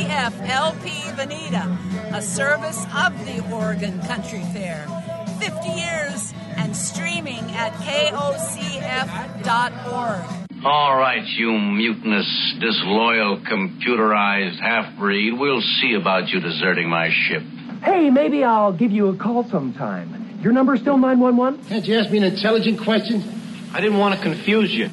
CFLP Veneta, a service of the Oregon Country Fair. 50 years and streaming at kocf.org. All right, you mutinous, disloyal, computerized half breed. We'll see about you deserting my ship. Hey, maybe I'll give you a call sometime. Your number's still 911? Can't you ask me an intelligent question? I didn't want to confuse you.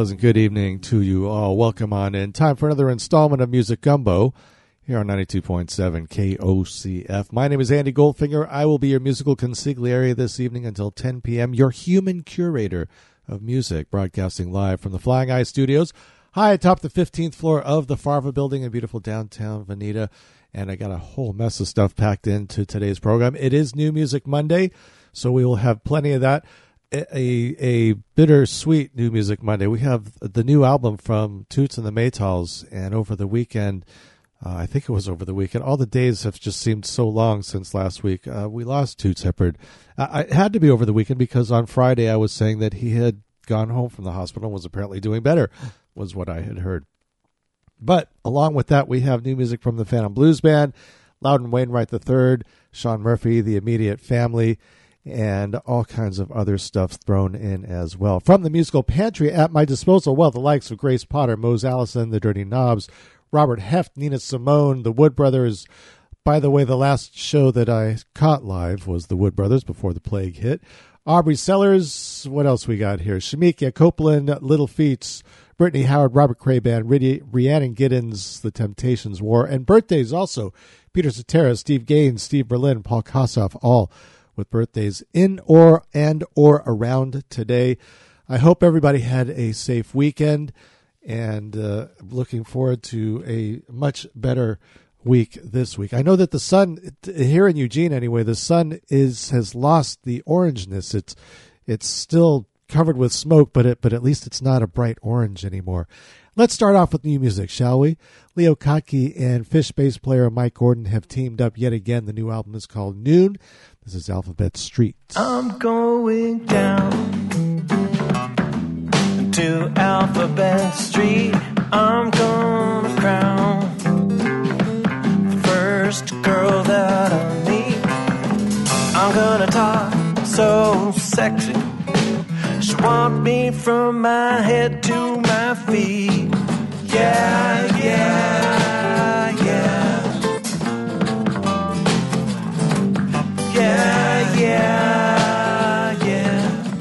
Pleasant good evening to you all. Welcome on in. Time for another installment of Music Gumbo here on 92.7 KOCF. My name is Andy Goldfinger. I will be your musical consigliere this evening until 10 p.m., your human curator of music, broadcasting live from the Flying Eye Studios high atop the 15th floor of the Farva building in beautiful downtown Veneta. And I got a whole mess of stuff packed into today's program. It is New Music Monday, so we will have plenty of that a a bittersweet new music Monday. We have the new album from Toots and the Maytals, and over the weekend, uh, I think it was over the weekend. All the days have just seemed so long since last week. Uh, we lost Toots. Uh, it had to be over the weekend because on Friday I was saying that he had gone home from the hospital and was apparently doing better, was what I had heard. But along with that, we have new music from the Phantom Blues Band, Loudon Wainwright III, Shaun Murphy, The Immediate Family and all kinds of other stuff thrown in as well. From the musical pantry at my disposal, well, the likes of Grace Potter, Mose Allison, The Dirty Knobs, Robert Heft, Nina Simone, The Wood Brothers. By the way, the last show that I caught live was The Wood Brothers before the plague hit. Aubrie Sellers, what else we got here? Shemekia Copeland, Little Feats, Brittany Howard, Robert Cray Band, Rhiannon Giddens, The Temptations War, and birthdays also. Peter Cetera, Steve Gaines, Steve Berlin, Paul Kossoff, all with birthdays in or and or around today. I hope everybody had a safe weekend and uh, looking forward to a much better week this week. I know that the sun here in Eugene anyway, the sun is has lost the orangeness. It's it's still covered with smoke, but it but at least it's not a bright orange anymore. Let's start off with new music, shall we? Leo Kottke and Phish bass player Mike Gordon have teamed up yet again. The new album is called Noon. This is Alphabet Street. I'm going down to Alphabet Street. I'm gonna crown the first girl that I meet. I'm gonna talk so sexy. Want me from my head to my feet. Yeah, yeah, yeah. yeah, yeah, yeah.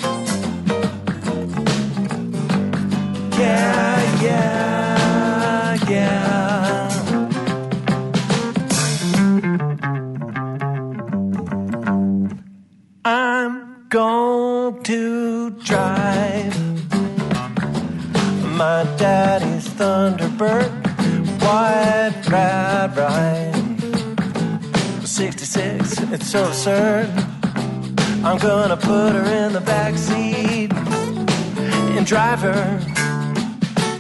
Yeah, yeah, yeah. I'm going to drive my daddy's Thunderbird, white ride, ride. 66, it's so absurd. I'm gonna put her in the back seat and drive her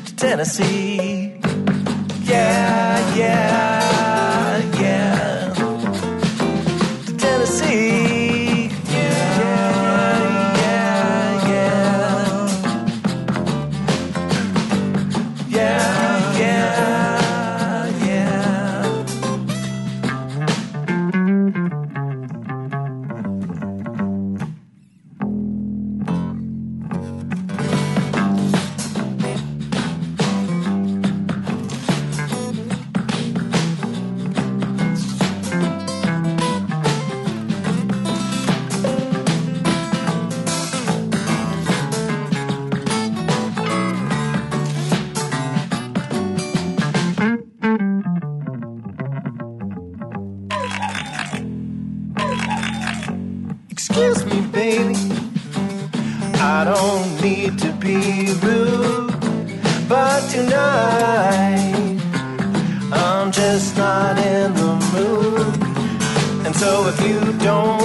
to Tennessee. Yeah, yeah, if you don't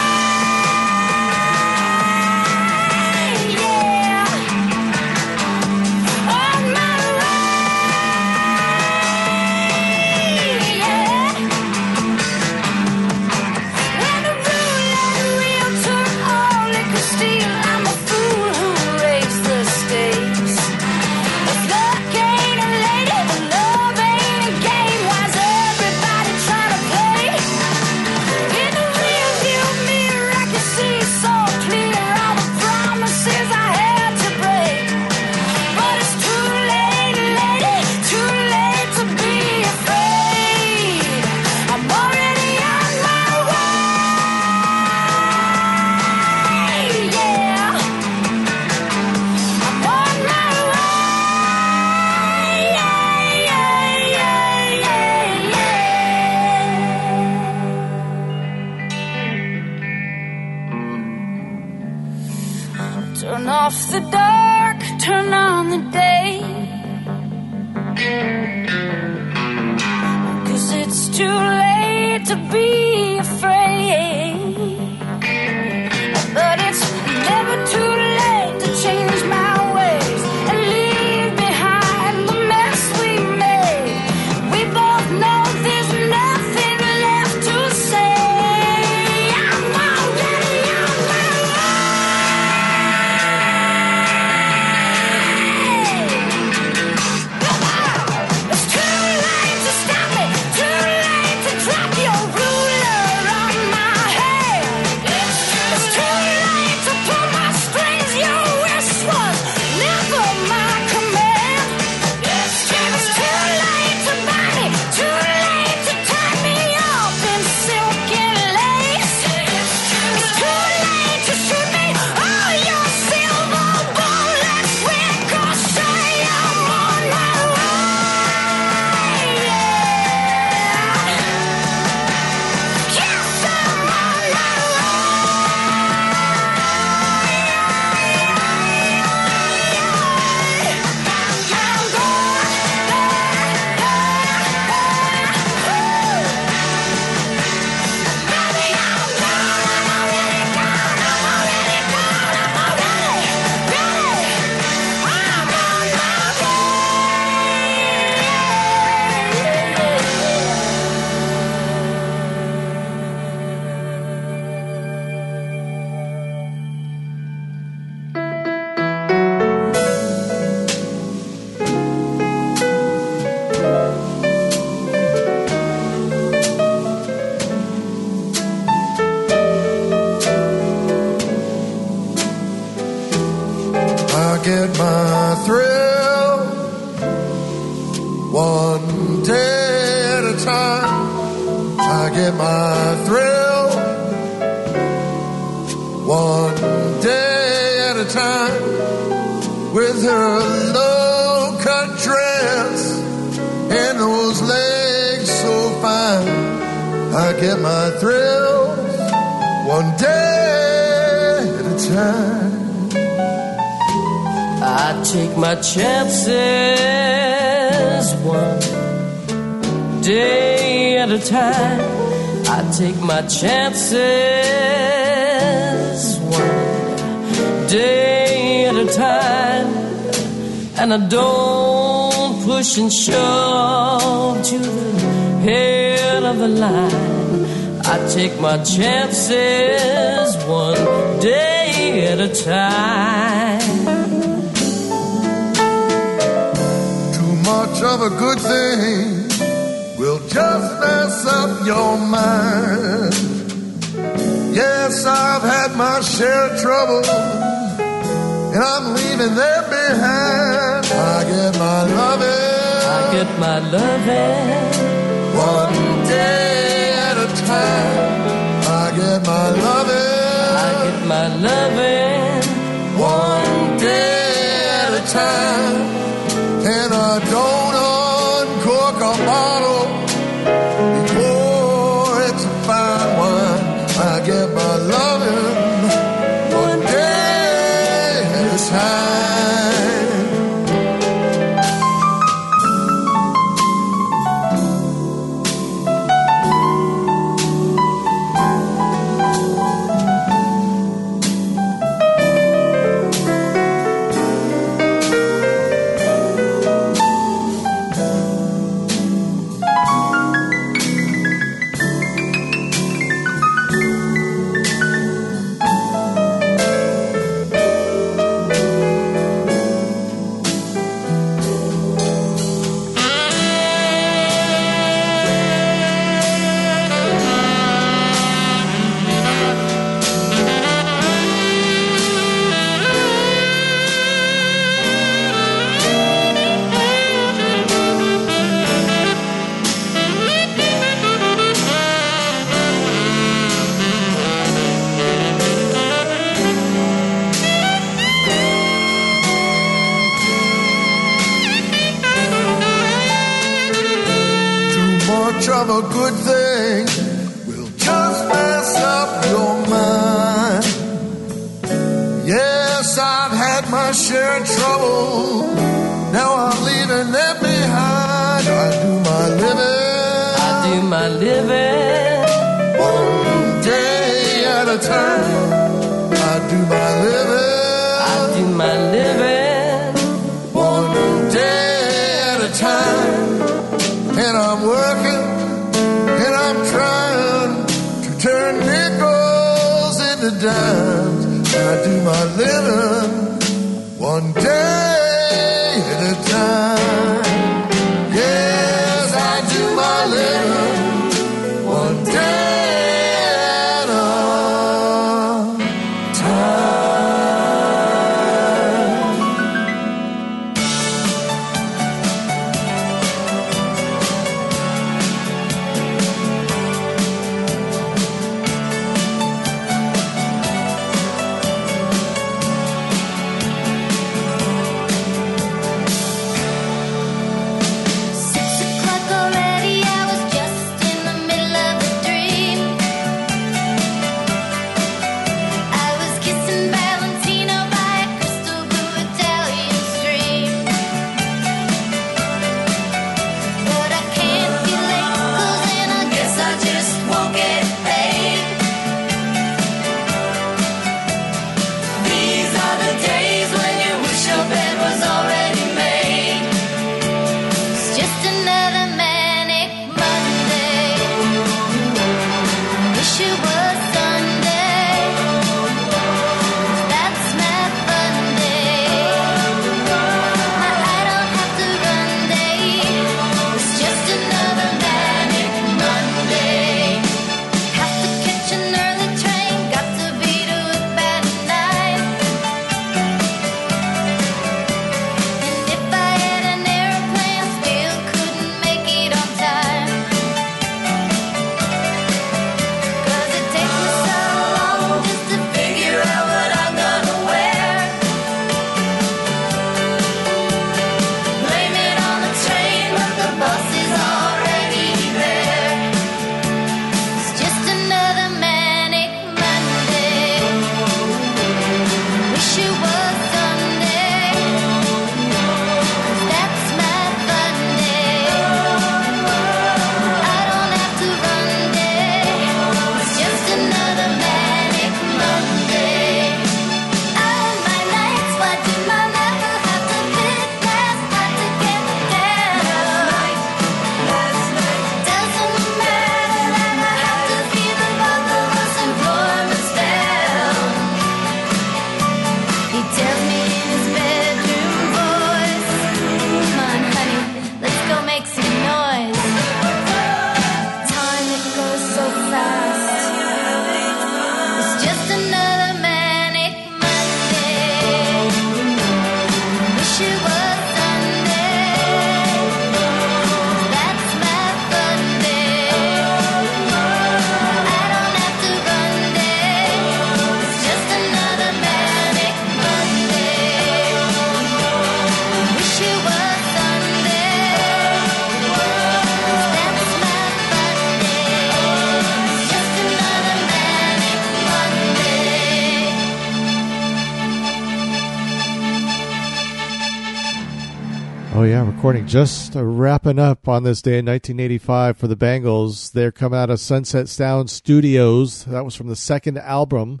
Recording just wrapping up on this day in 1985 for the Bangles. They're coming out of Sunset Sound Studios. That was from the second album,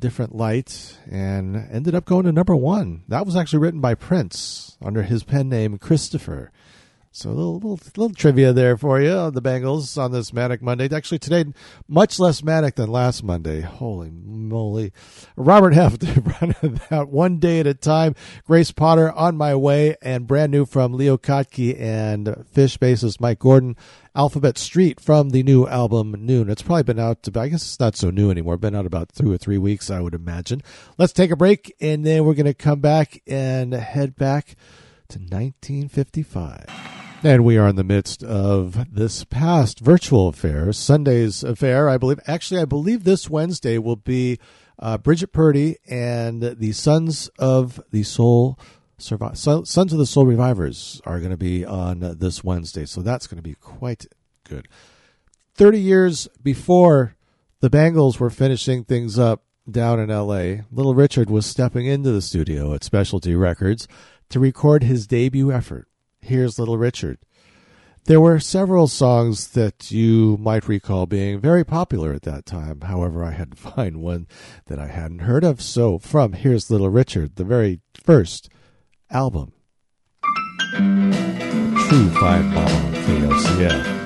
Different Light, and ended up going to number one. That was actually written by Prince under his pen name Christopher. So a little, little, little trivia there for you on the Bengals on this Manic Monday. Actually, today, much less manic than last Monday. Holy moly. Robert Heft running that one day at a time. Grace Potter on my way and brand new from Leo Kottke and Phish bassist Mike Gordon. Alphabet Street from the new album Noon. It's probably been out, I guess it's not so new anymore. Been out about two or three weeks, I would imagine. Let's take a break and then we're going to come back and head back to 1955. And we are in the midst of this past virtual affair, Sunday's affair, I believe. Actually, I believe this Wednesday will be uh, Bridget Purdy and the Sons of the Soul Sons of the Soul Revivers are going to be on this Wednesday. So that's going to be quite good. 30 years before the Bangles were finishing things up, down in LA, Little Richard was stepping into the studio at Specialty Records to record his debut effort. Here's Little Richard. There were several songs that you might recall being very popular at that time. However, I had to find one that I hadn't heard of. So, from Here's Little Richard, the very first album. True on KOCF.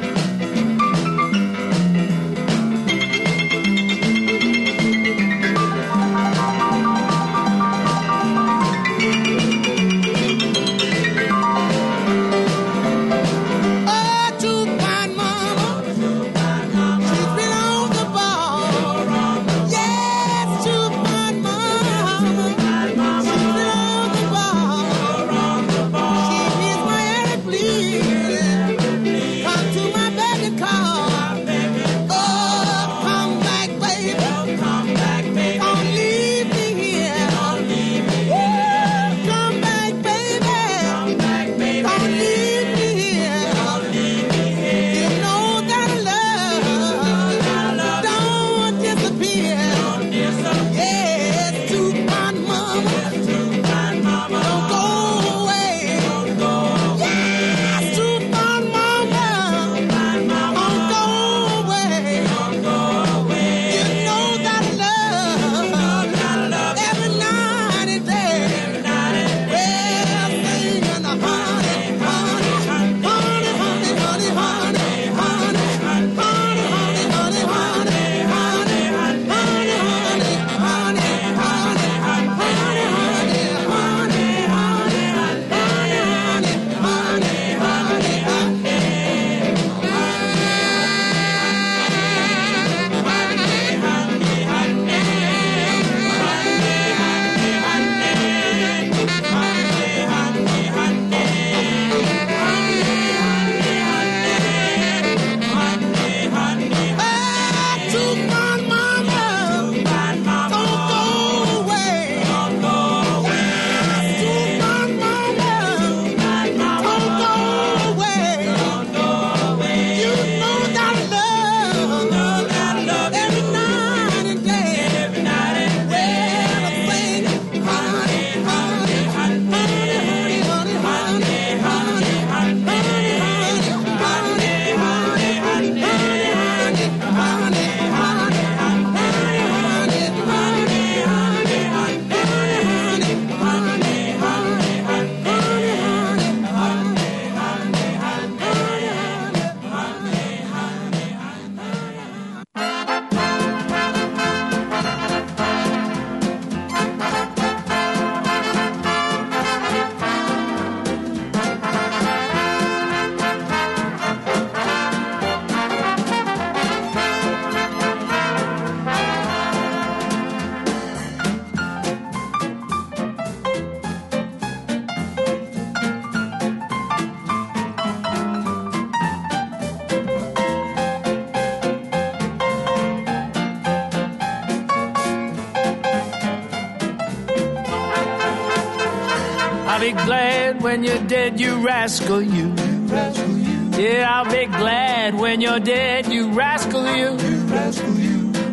Dead, you rascal, you. Yeah, I'll be glad when you're dead, you rascal, you.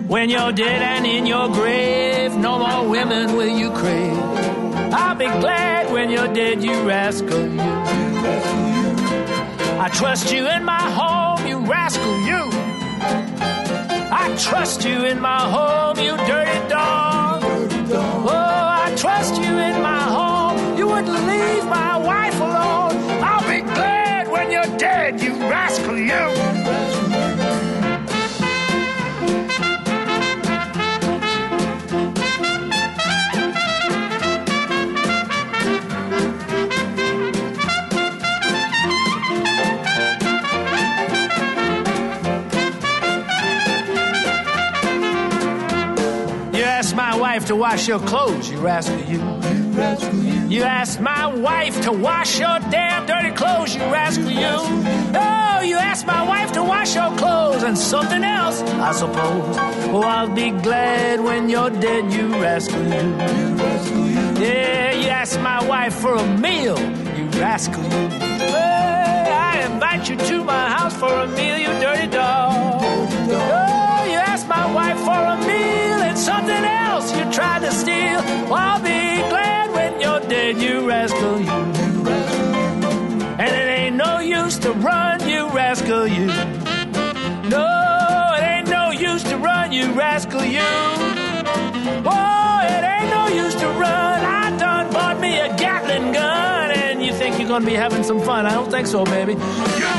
When you're dead and in your grave, no more women will you crave. I'll be glad when you're dead, you rascal, you. I trust you in my home, you rascal, you. I trust you in my home, you rascal, you. You asked my wife to wash your clothes, you rascal, you. You asked my wife to wash your damn clothes, you rascal, you. Oh, you asked my wife to wash your clothes and something else, I suppose. Oh, I'll be glad when you're dead, you rascal, you. Yeah, you asked my wife for a meal, you rascal, you. Hey, I invite you to my house for a meal, you dirty dog. Oh, you asked my wife for a meal and something else you tried to steal. Well, I'll be glad when you're dead, you rascal, you. Use to run, you rascal, you. No, it ain't no use to run, you rascal you. Oh, it ain't no use to run. I done bought me a Gatling gun, and you think you're gonna be having some fun? I don't think so, baby. You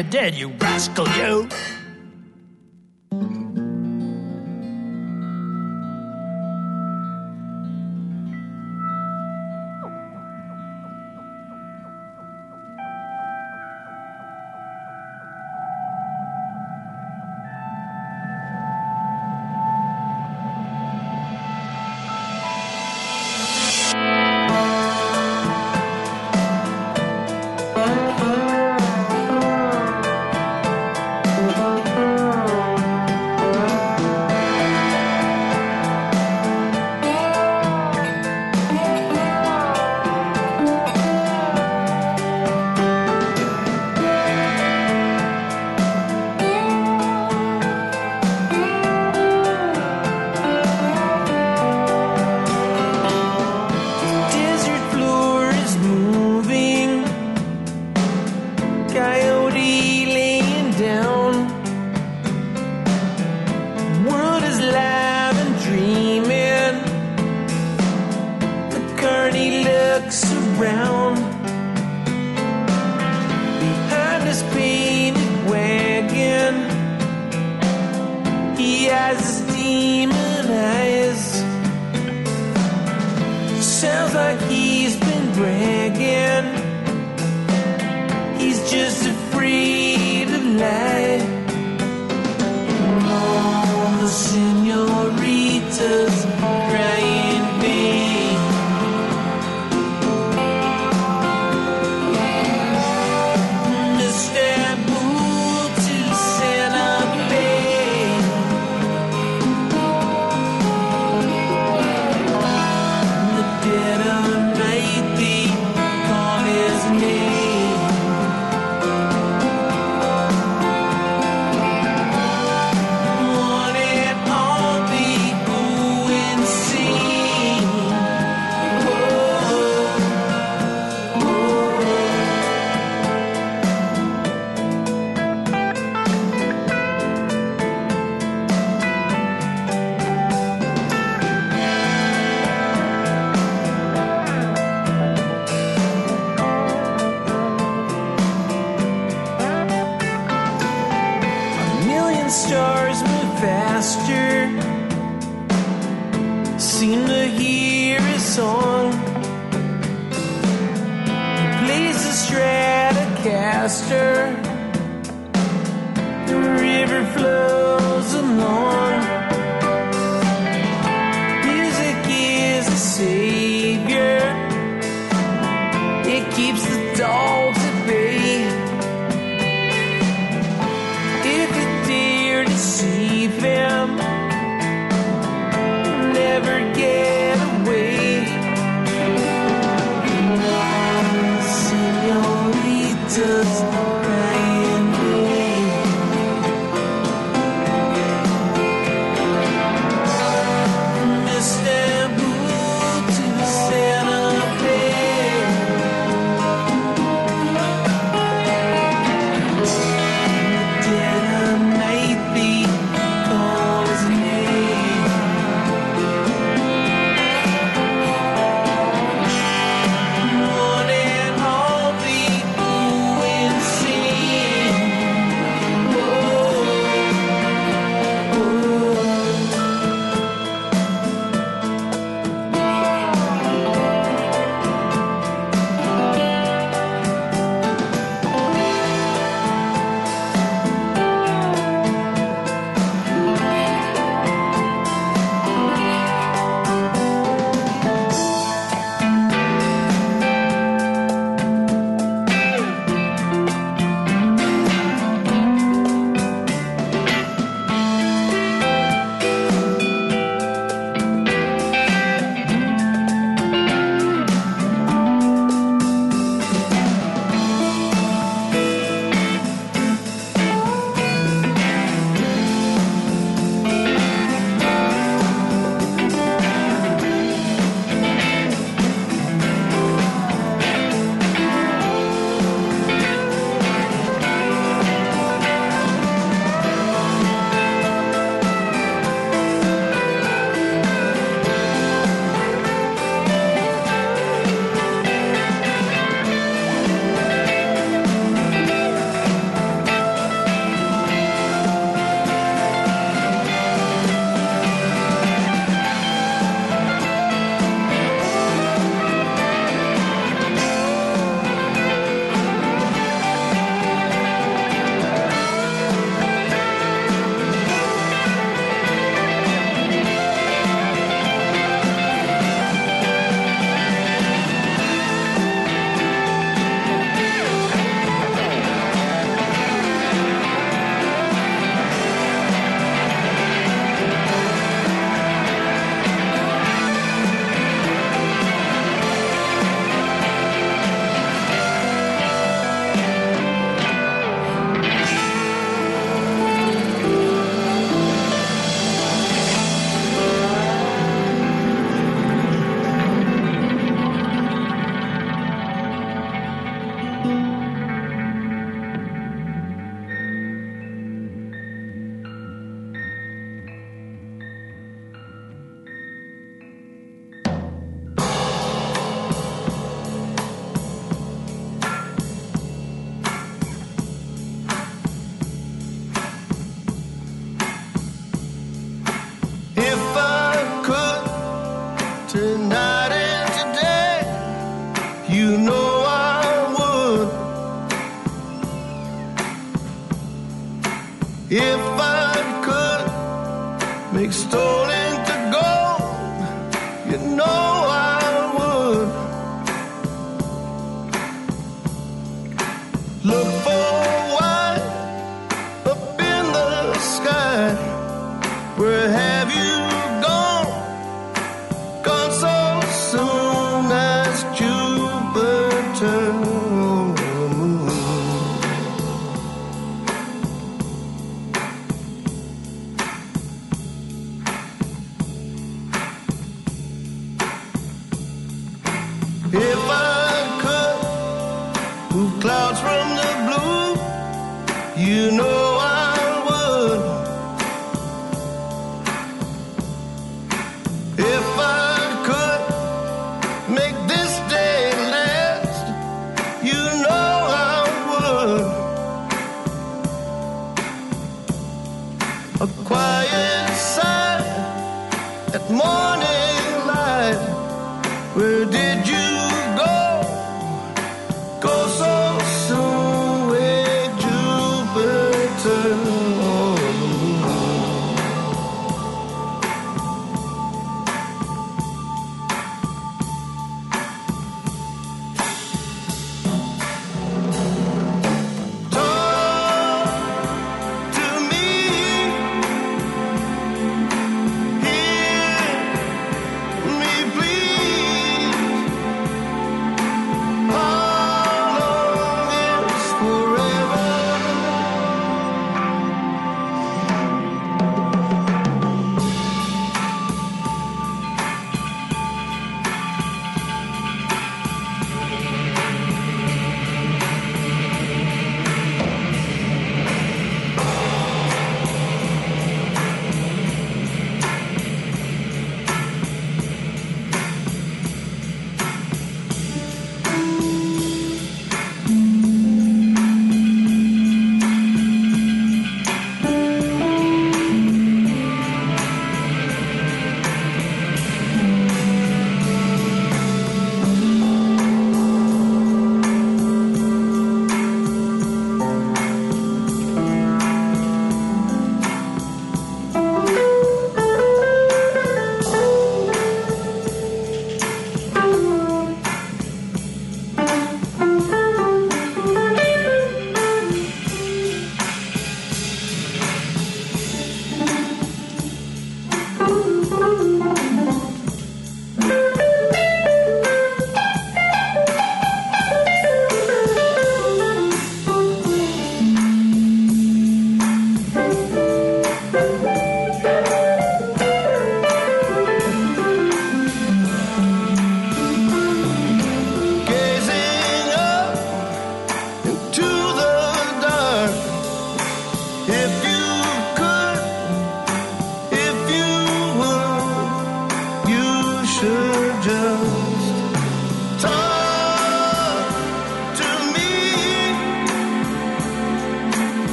you're dead, you rascal, you.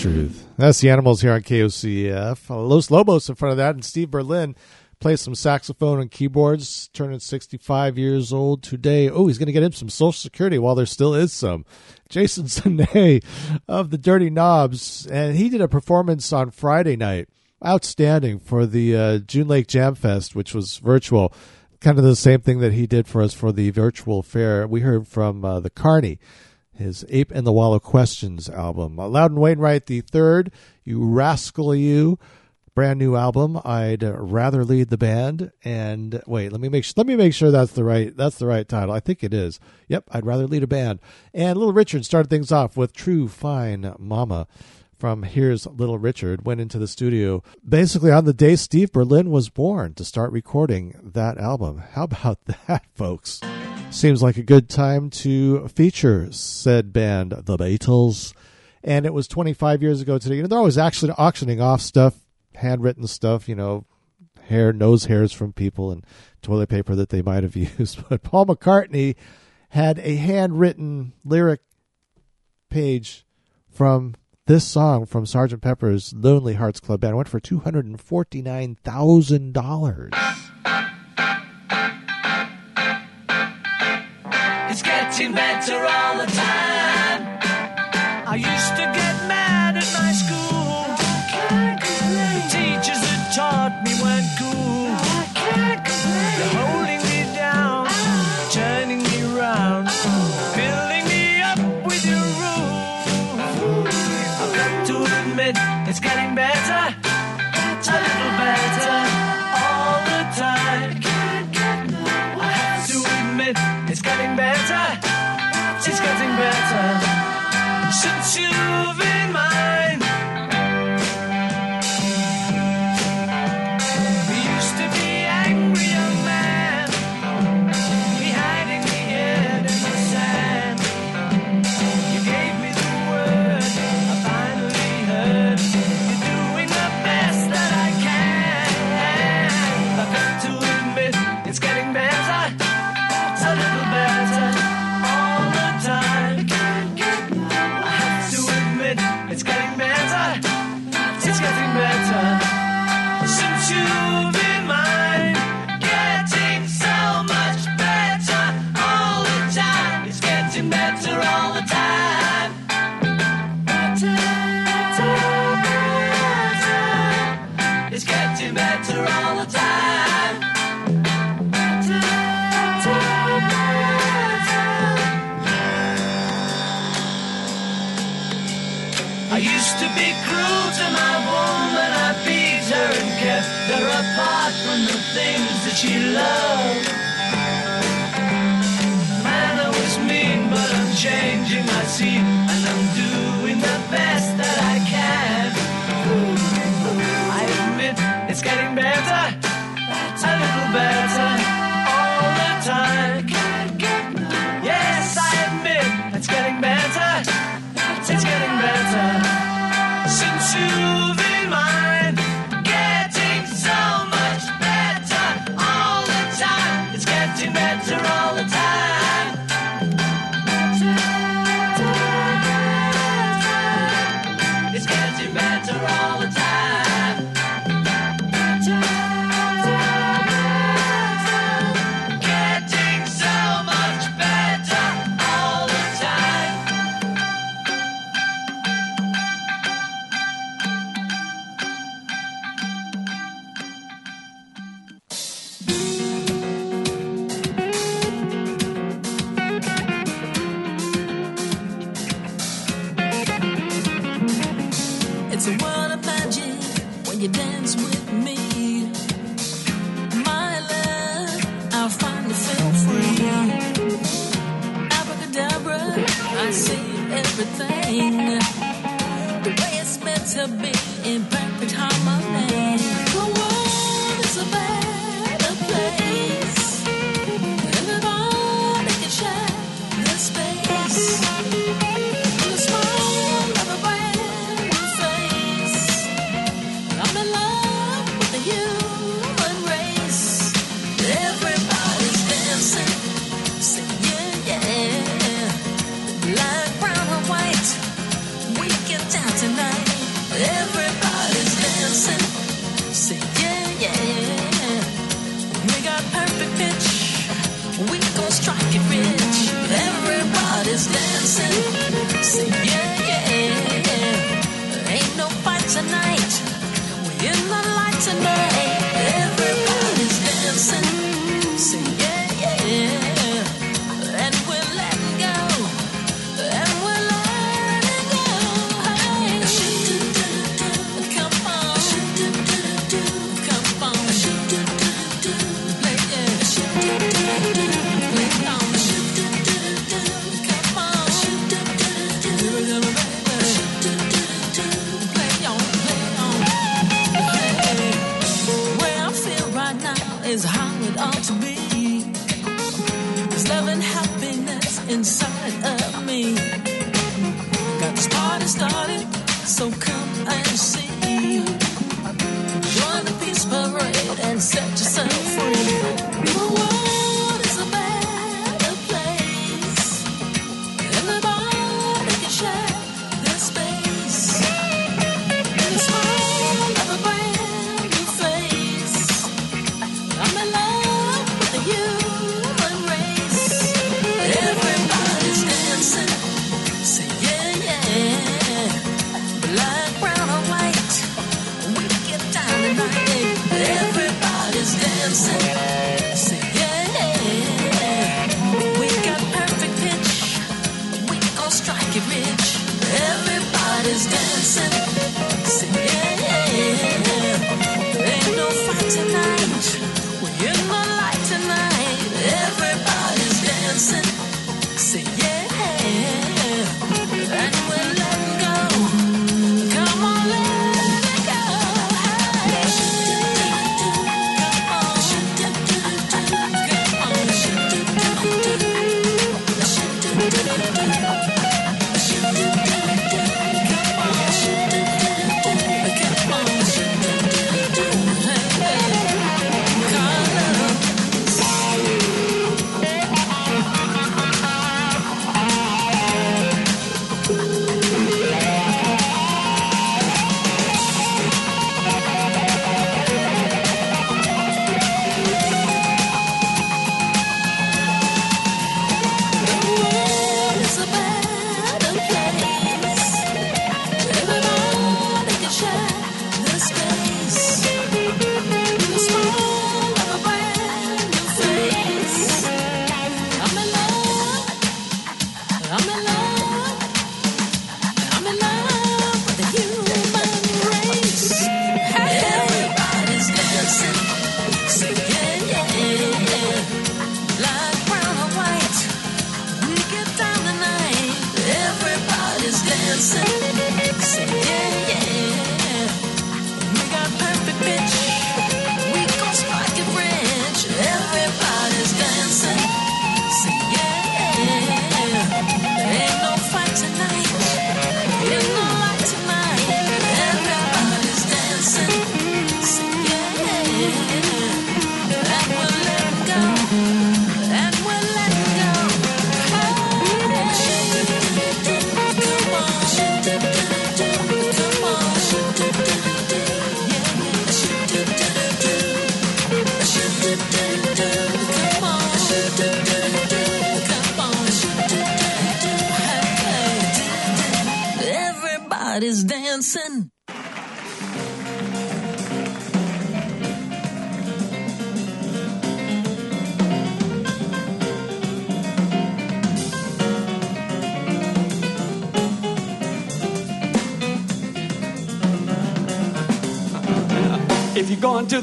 Truth? That's the animals here on KOCF. Uh, Los Lobos in front of that, and Steve Berlin plays some saxophone and keyboards, turning 65 years old today. Oh, he's going to get him some Social Security while there still is some. Jason Sinay of the Dirty Knobs, and he did a performance on Friday night. Outstanding for the uh, June Lake Jam Fest, which was virtual. Kind of the same thing that he did for us for the virtual fair. We heard from uh, the Carney his Ape and the Wallow Questions album. Uh, Loudon Wainwright the third, You Rascal You, brand new album. I'd rather lead the band. And wait, let me make let me make sure that's the right that's the right title. I think it is. Yep, I'd rather lead a band. And Little Richard started things off with True Fine Mama. From Here's Little Richard went into the studio basically on the day Steve Berlin was born to start recording that album. How about that, folks? Seems like a good time to feature said band, The Beatles. And it was 25 years ago today. You know, they're always actually auctioning off stuff, handwritten stuff, you know, hair, nose hairs from people and toilet paper that they might have used. But Paul McCartney had a handwritten lyric page from this song from Sgt. Pepper's Lonely Hearts Club Band. It went for $249,000. Better all the time. I used to get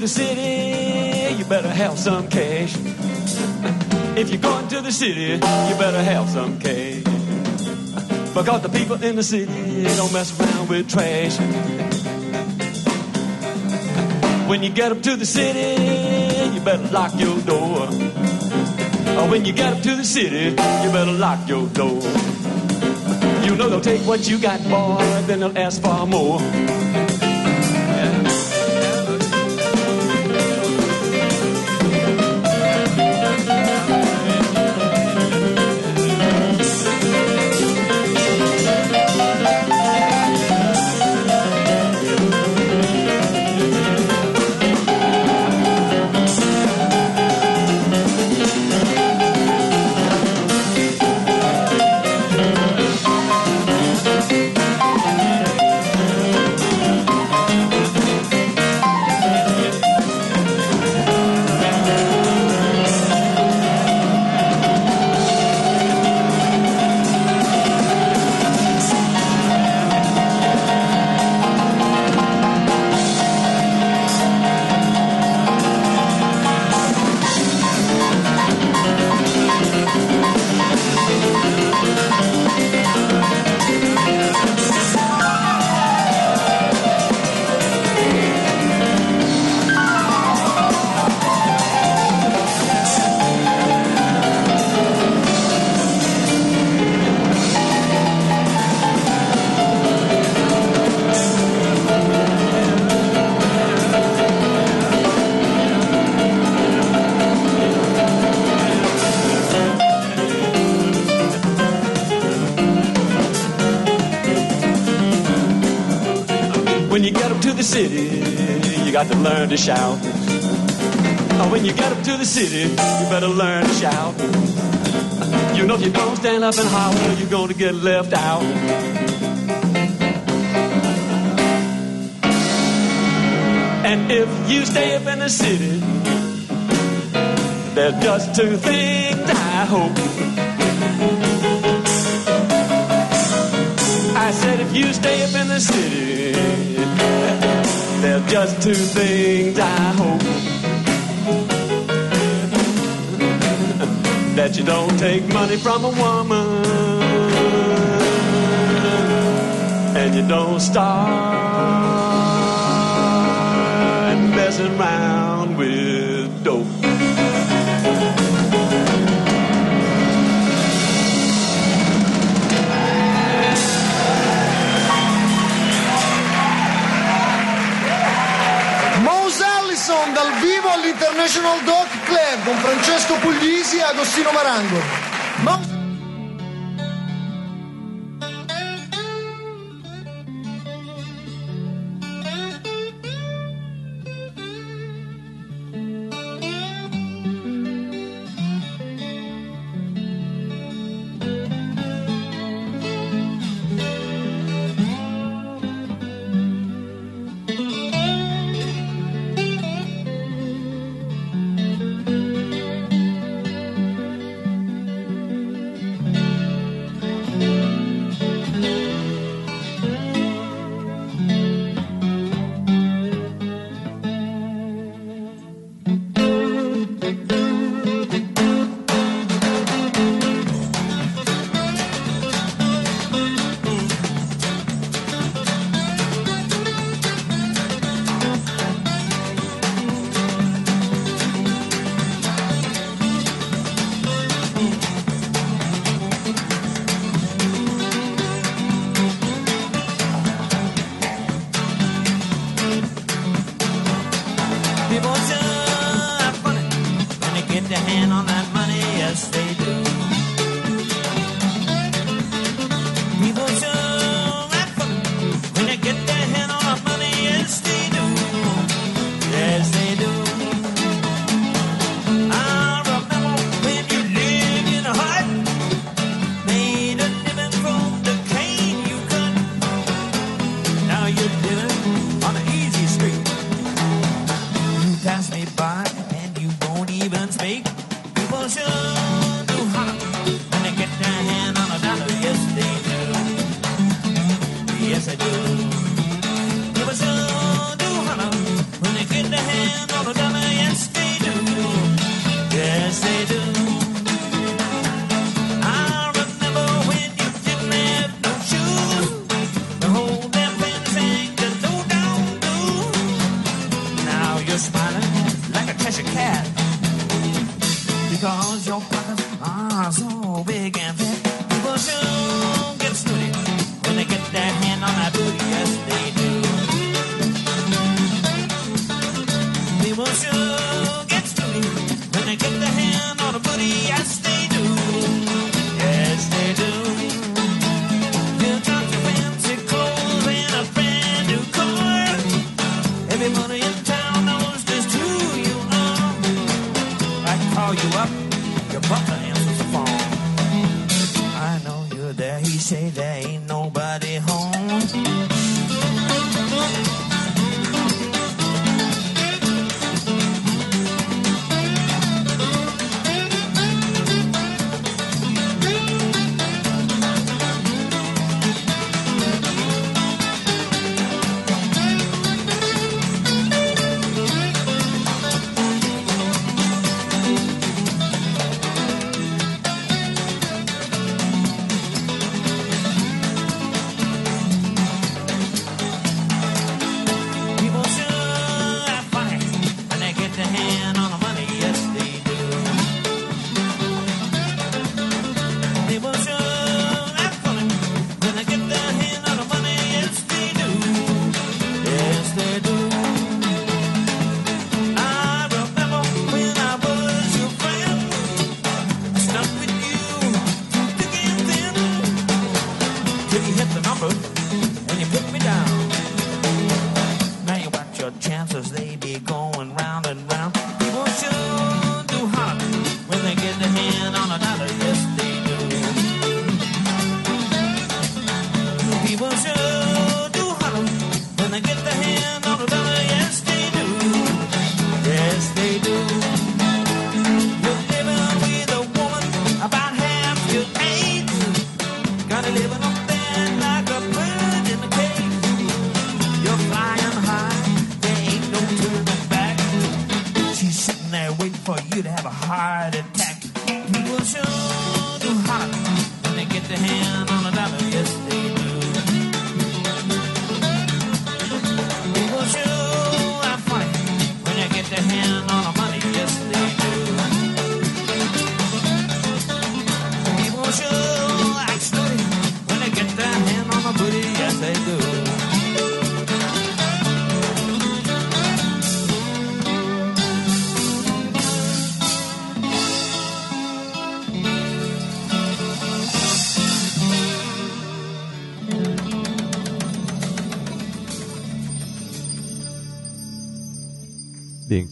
the city, you better have some cash. If you're going to the city, you better have some cash. Because the people in the city don't mess around with trash. When you get up to the city, you better lock your door. When you get up to the city, you better lock your door. You know they'll take what you got, boy, then they'll ask for more. got to learn to shout. Oh, when you get up to the city, you better learn to shout. You know if you don't stand up and holler, you're gonna get left out. And if you stay up in the city, there's just two things I hope. I said if you stay up in the city. There's just two things I hope that you don't take money from a woman and you don't start messing around with dope. National Dog Club con Francesco Puglisi e Agostino Marango.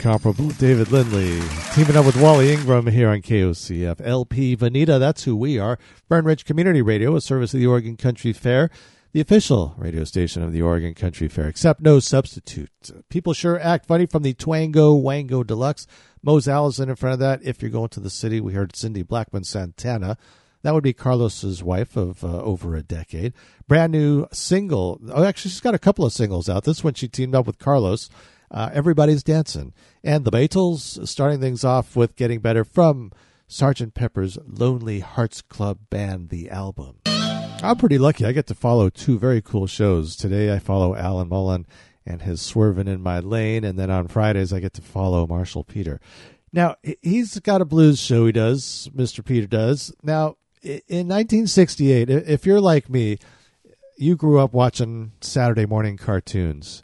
Incomparable David Lindley teaming up with Wally Ingram here on KOCF. LP Vanita, that's who we are. Fern Ridge Community Radio, a service of the Oregon Country Fair, the official radio station of the Oregon Country Fair, except no substitute. People sure act funny from the Twango Bango Deluxe. Mose Allison in front of that. If you're going to the city, we heard Cindy Blackman Santana. That would be Carlos's wife of uh, over a decade. Brand new single. Oh, actually, she's got a couple of singles out. This one she teamed up with Carlos. Uh, Everybody's Dancing. And the Beatles starting things off with Getting Better from Sgt. Pepper's Lonely Hearts Club Band, the album. I'm pretty lucky. I get to follow two very cool shows. Today I follow Alan Mullen and his Swerving in My Lane. And then on Fridays I get to follow Marshall Peter. Now, he- he's got a blues show he does, Mr. Peter does. Now, in 1968, if you're like me, you grew up watching Saturday morning cartoons.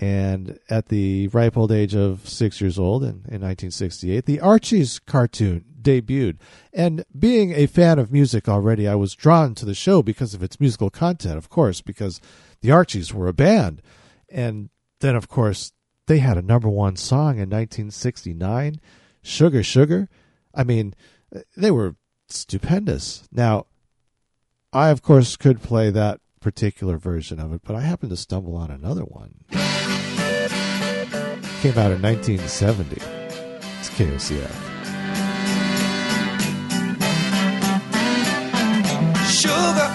And at the ripe old age of six years old in, in 1968, the Archies cartoon debuted. And being a fan of music already, I was drawn to the show because of its musical content, of course, because the Archies were a band. And then, of course, they had a number one song in 1969, Sugar Sugar. I mean, they were stupendous. Now, I, of course, could play that particular version of it, but I happened to stumble on another one. Came out in 1970. It's KOCF. Sugar,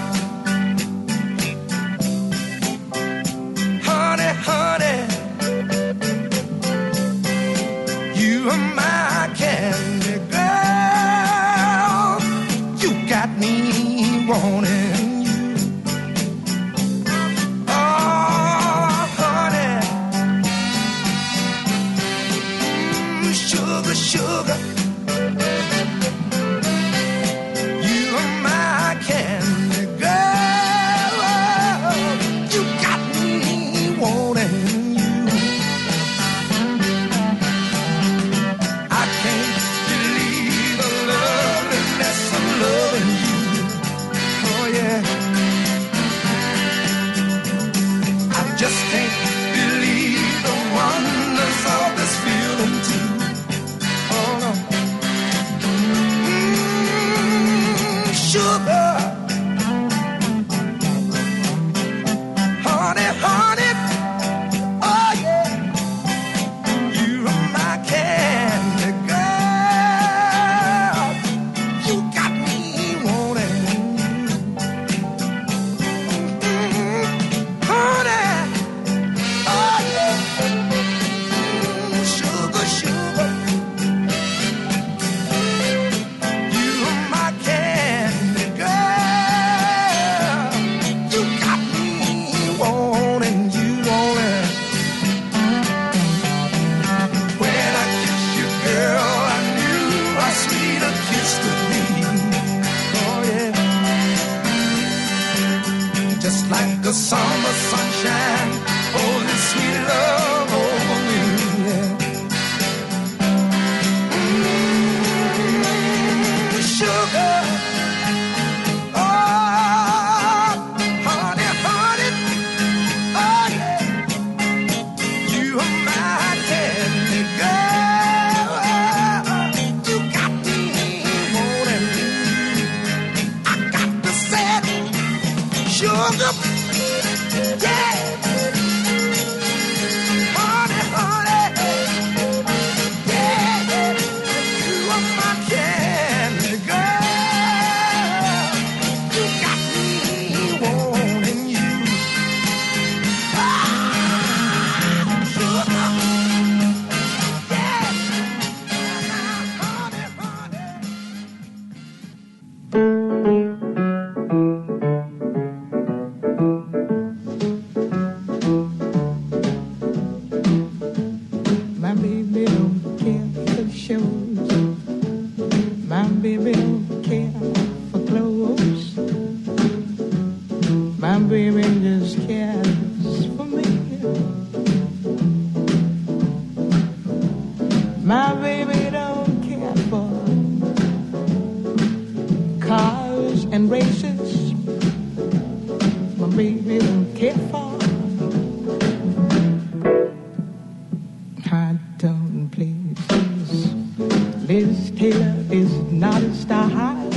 high,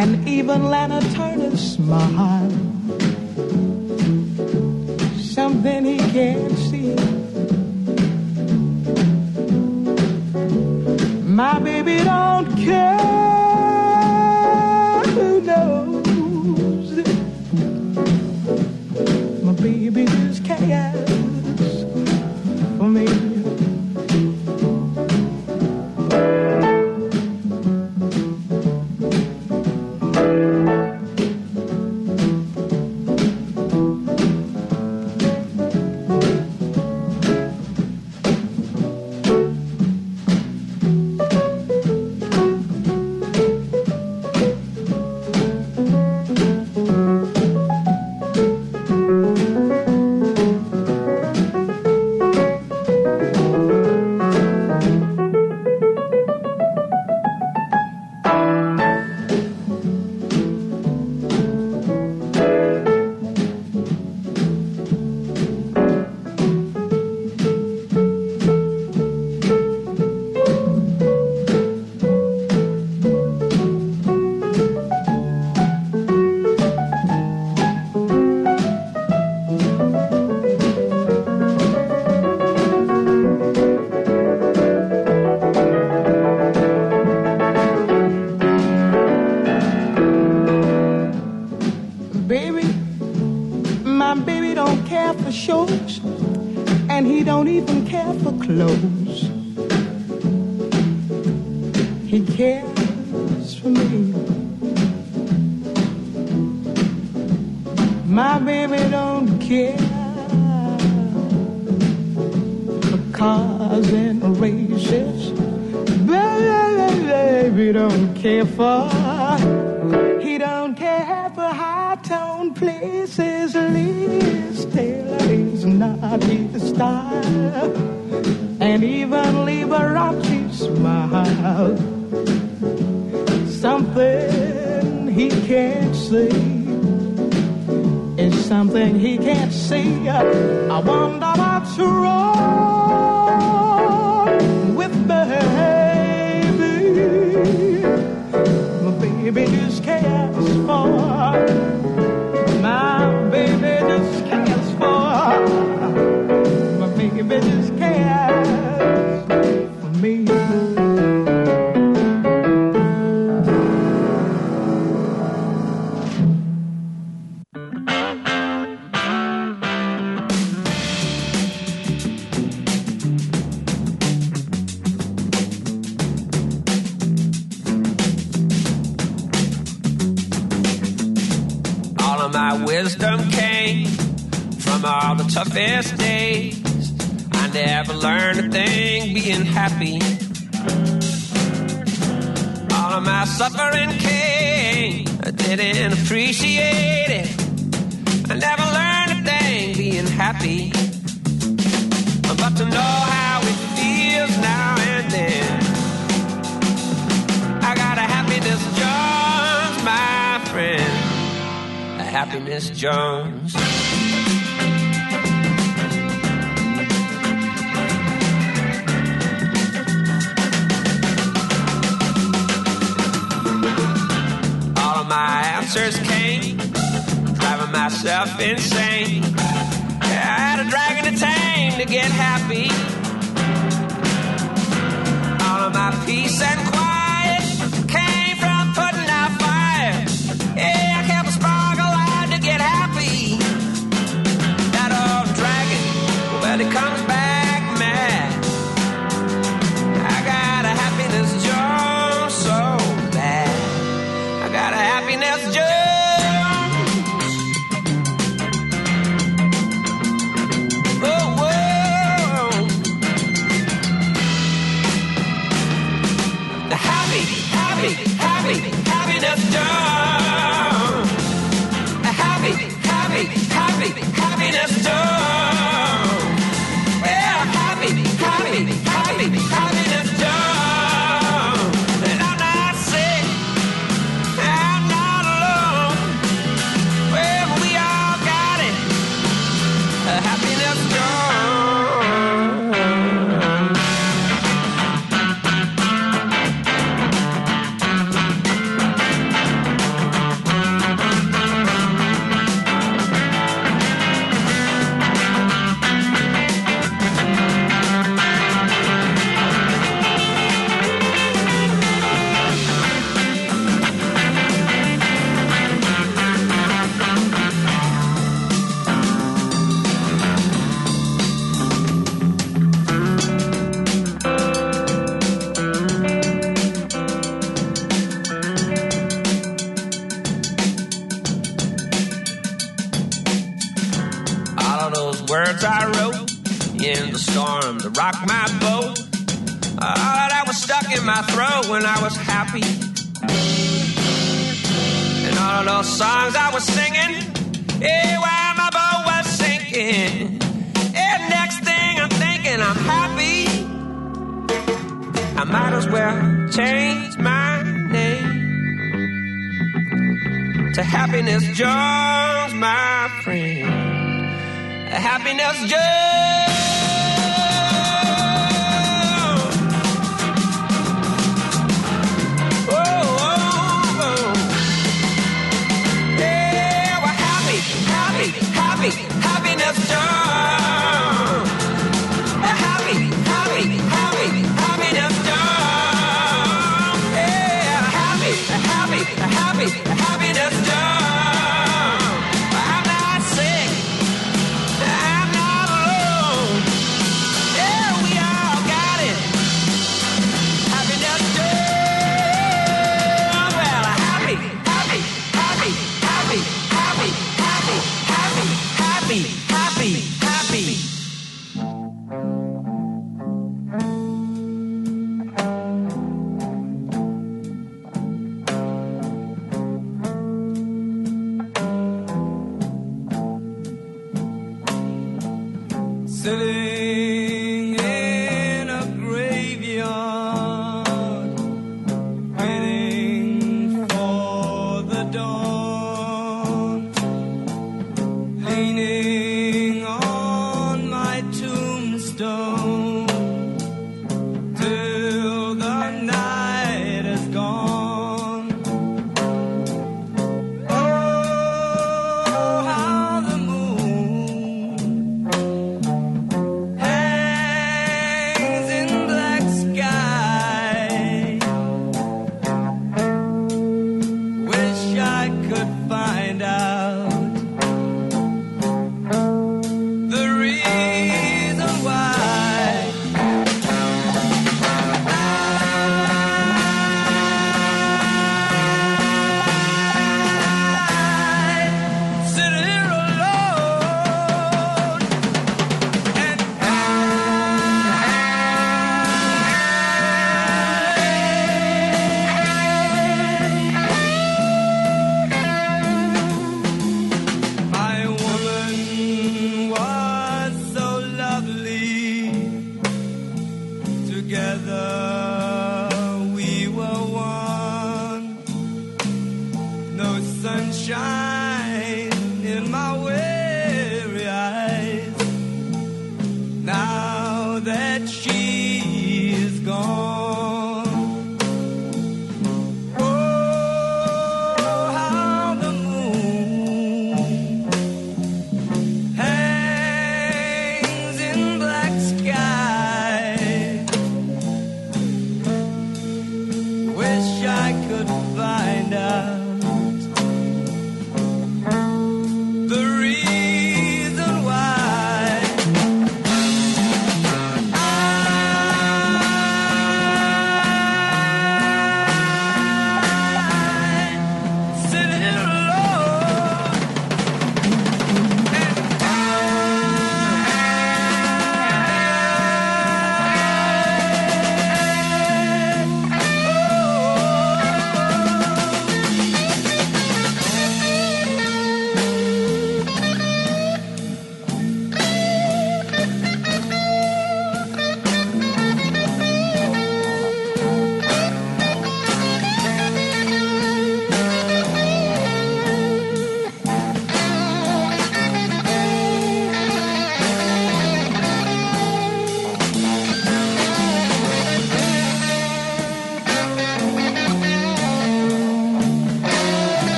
and even Lana Turner smile. Something he can't see. My baby doll.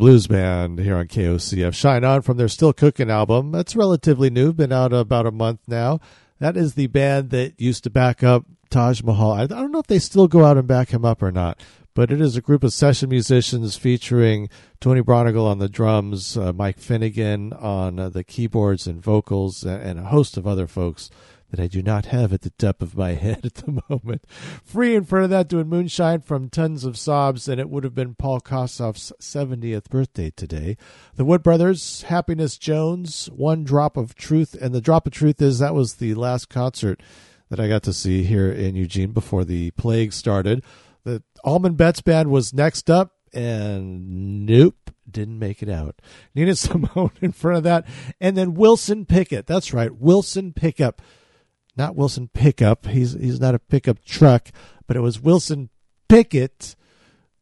Blues Band here on KOCF. Shine On from their Still Cooking album. That's relatively new, been out about a month now. That is the band that used to back up Taj Mahal. I don't know if they still go out and back him up or not, but it is a group of session musicians featuring Tony Braunagel on the drums, uh, Mike Finnegan on uh, the keyboards and vocals, and a host of other folks that I do not have at the top of my head at the moment. Free in front of that doing Moonshine from Tons of Sobs, and it would have been Paul Kossoff's 70th birthday today. The Wood Brothers, Happiness Jones, One Drop of Truth, and the Drop of Truth is that was the last concert that I got to see here in Eugene before the plague started. The Allman Betts Band was next up, and nope, didn't make it out. Nina Simone in front of that, and then Wilson Pickett. That's right, Wilson Pickup, not Wilson Pickup. He's he's not a pickup truck, but it was Wilson Pickett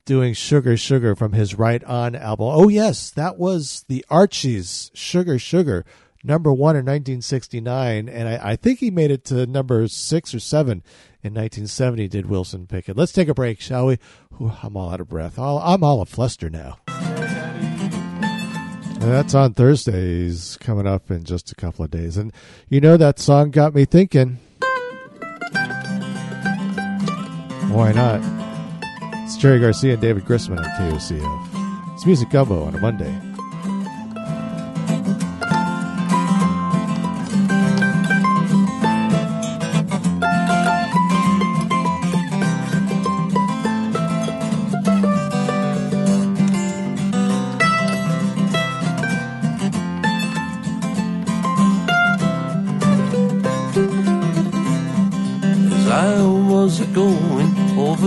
doing Sugar Sugar from his Right On album. Oh yes, that was the Archies Sugar Sugar number one in 1969, and I, I think he made it to number six or seven in 1970. Did Wilson Pickett? Let's take a break, shall we? Whew, I'm all out of breath. All, I'm all a fluster now. That's on Thursdays, coming up in just a couple of days. And you know that song got me thinking. Why not? It's Jerry Garcia and David Grisman on KOCF. It's Music Gumbo on a Monday.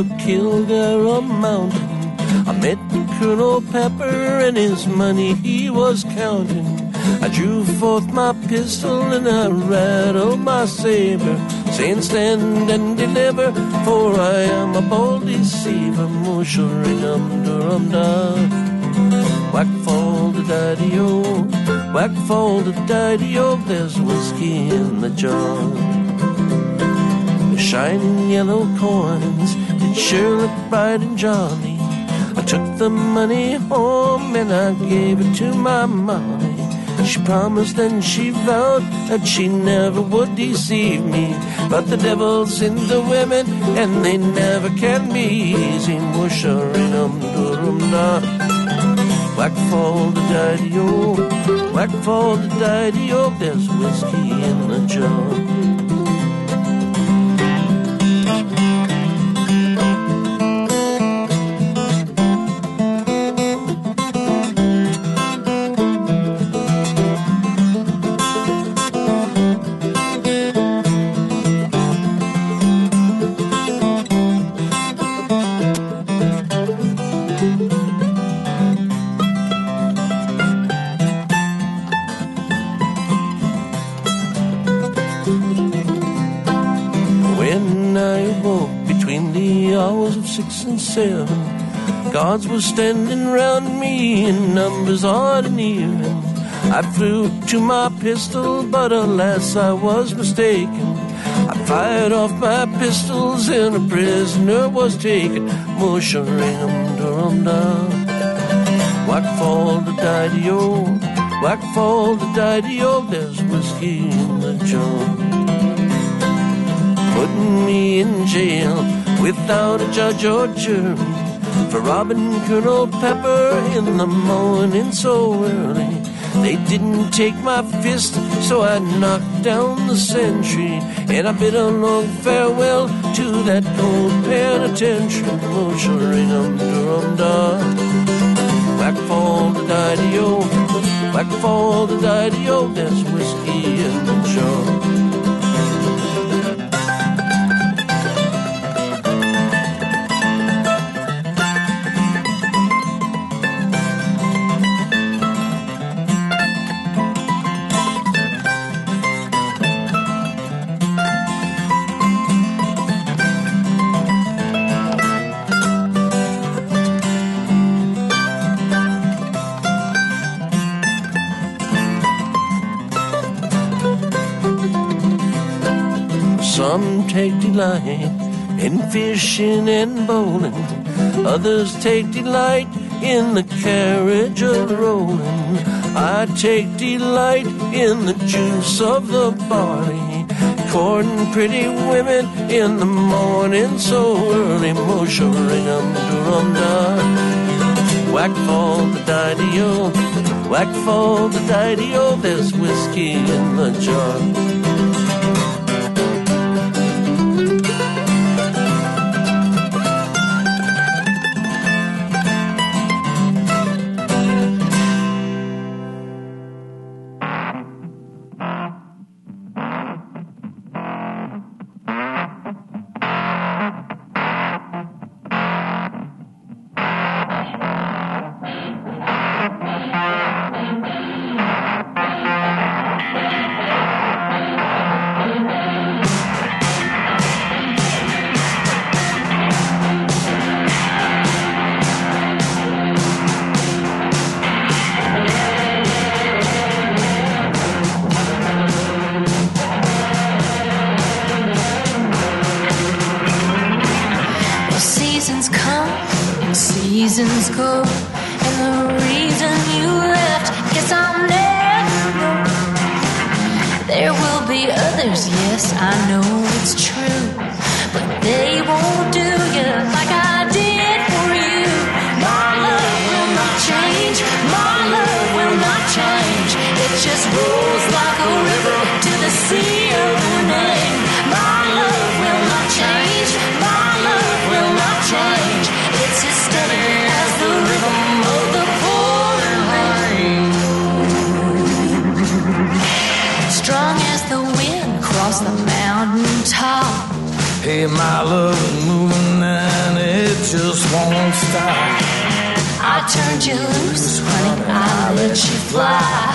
Over Kilgara Mountain, I met Colonel Pepper and his money he was counting. I drew forth my pistol and I rattled my saber, saying, Stand and deliver, for I am a bold deceiver. Musharingum durum da. Whack fall the daddy o, whack fall the daddy o, there's whiskey in the jar. The shining yellow coins sure look bright and jolly. I took the money home and I gave it to my Molly. She promised and she vowed that she never would deceive me. But the devil's in the women and they never can be easy. Musharinum durum da. Whack fall the daddy o, whack fall the daddy o, there's whiskey in the jar. Seven, guards were standing round me in numbers odd and even. I flew to my pistol, but alas, I was mistaken. I fired off my pistols and a prisoner was taken. Musharingum durum da. Whack fall the daddy-o, oh. whack fall the daddy-o, oh. there's whiskey in the jar putting me in jail without a judge or jury for robbing Colonel Pepper in the morning so early. They didn't take my fist, so I knocked down the sentry and I bid a long farewell to that cold penitentiary. Musharingum durum da. Whack fall the daddy-o, oh, whack fall the daddy-o, oh, there's whiskey in the jar. Delight in fishing and bowling. Others take delight in the carriage of rolling. I take delight in the juice of the barley. Courting pretty women in the morning so early. Musharingum durum da. Whack fall the daddy-o, whack fall the daddy-o, there's whiskey in the jar. yes, I know. turned you loose, honey. I let you fly.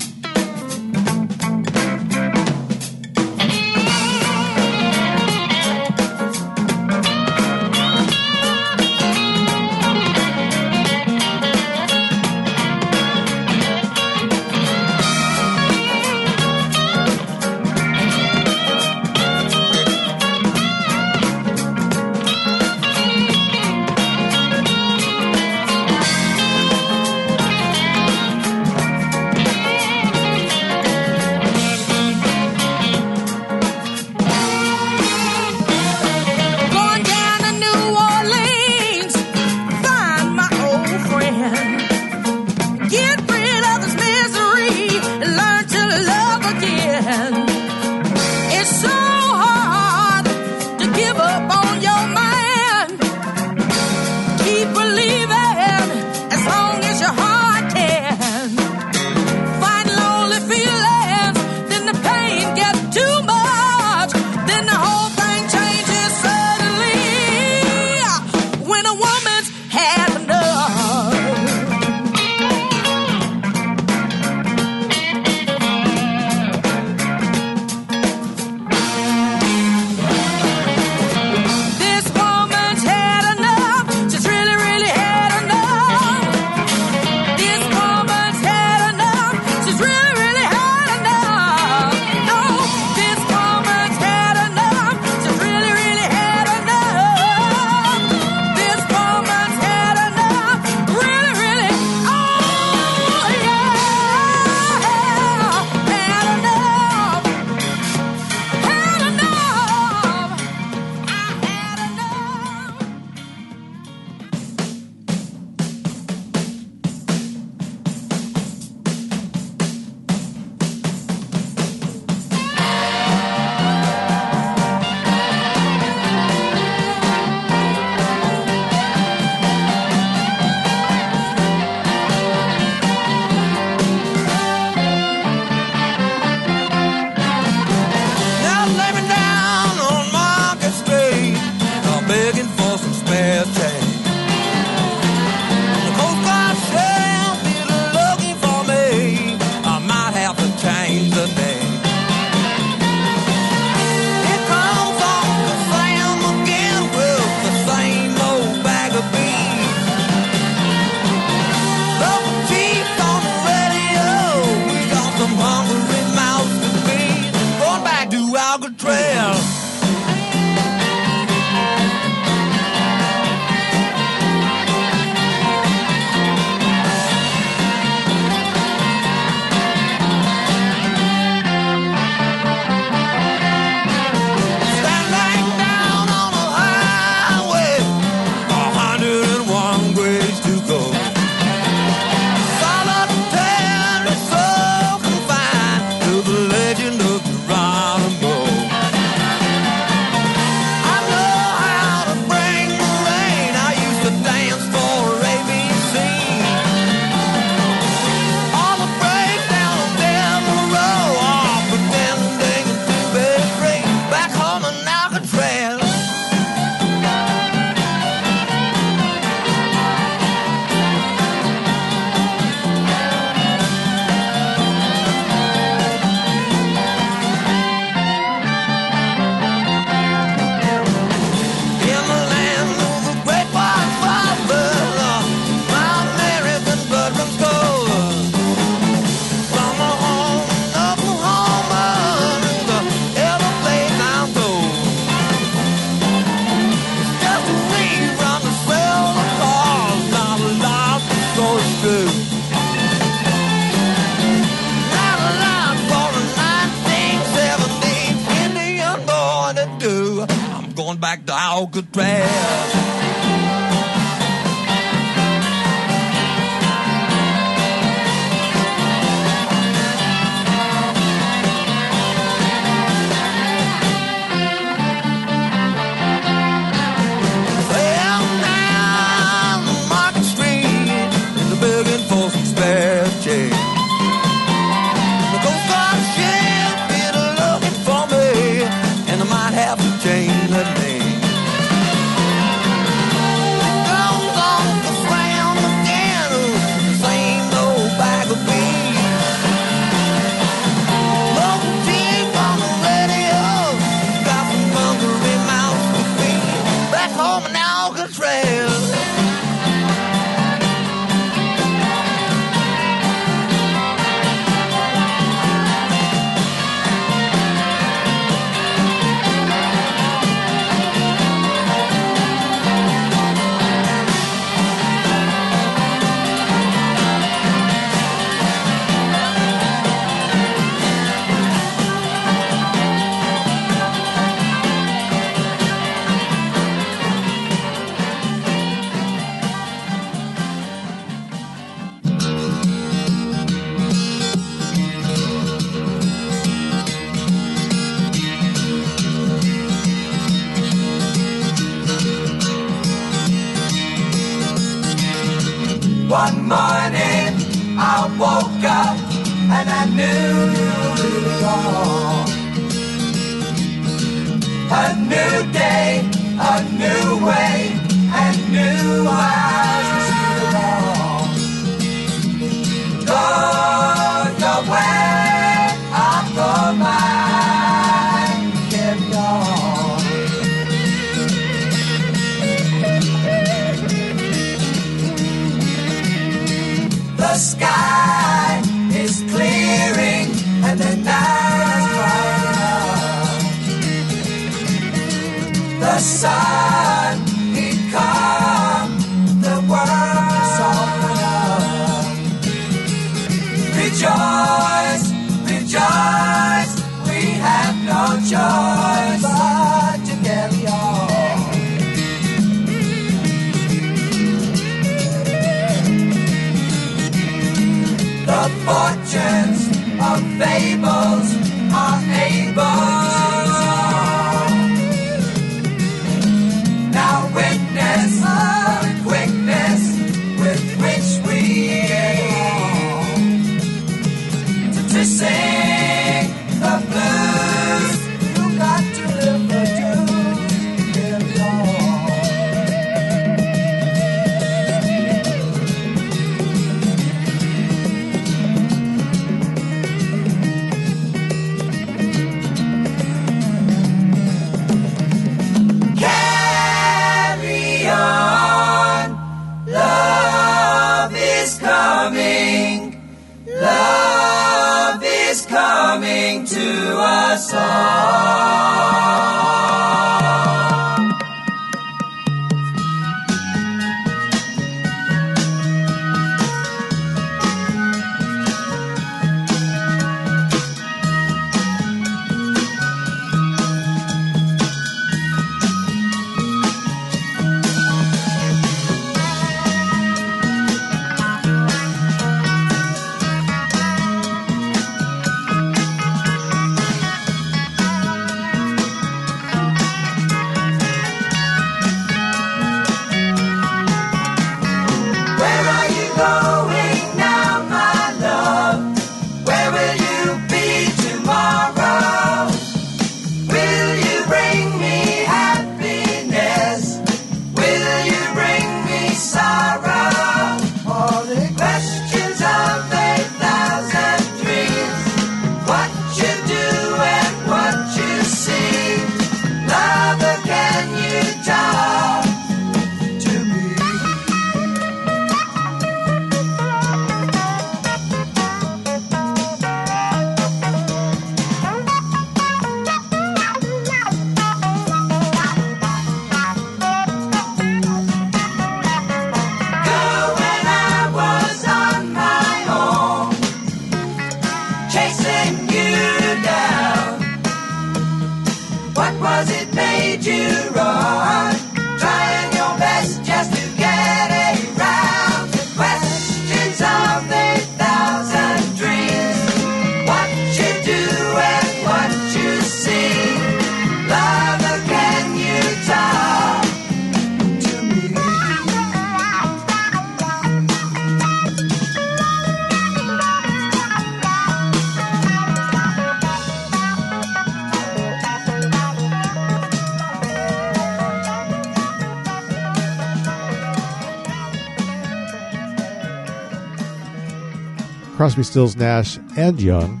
Crosby, Stills, Nash, and Young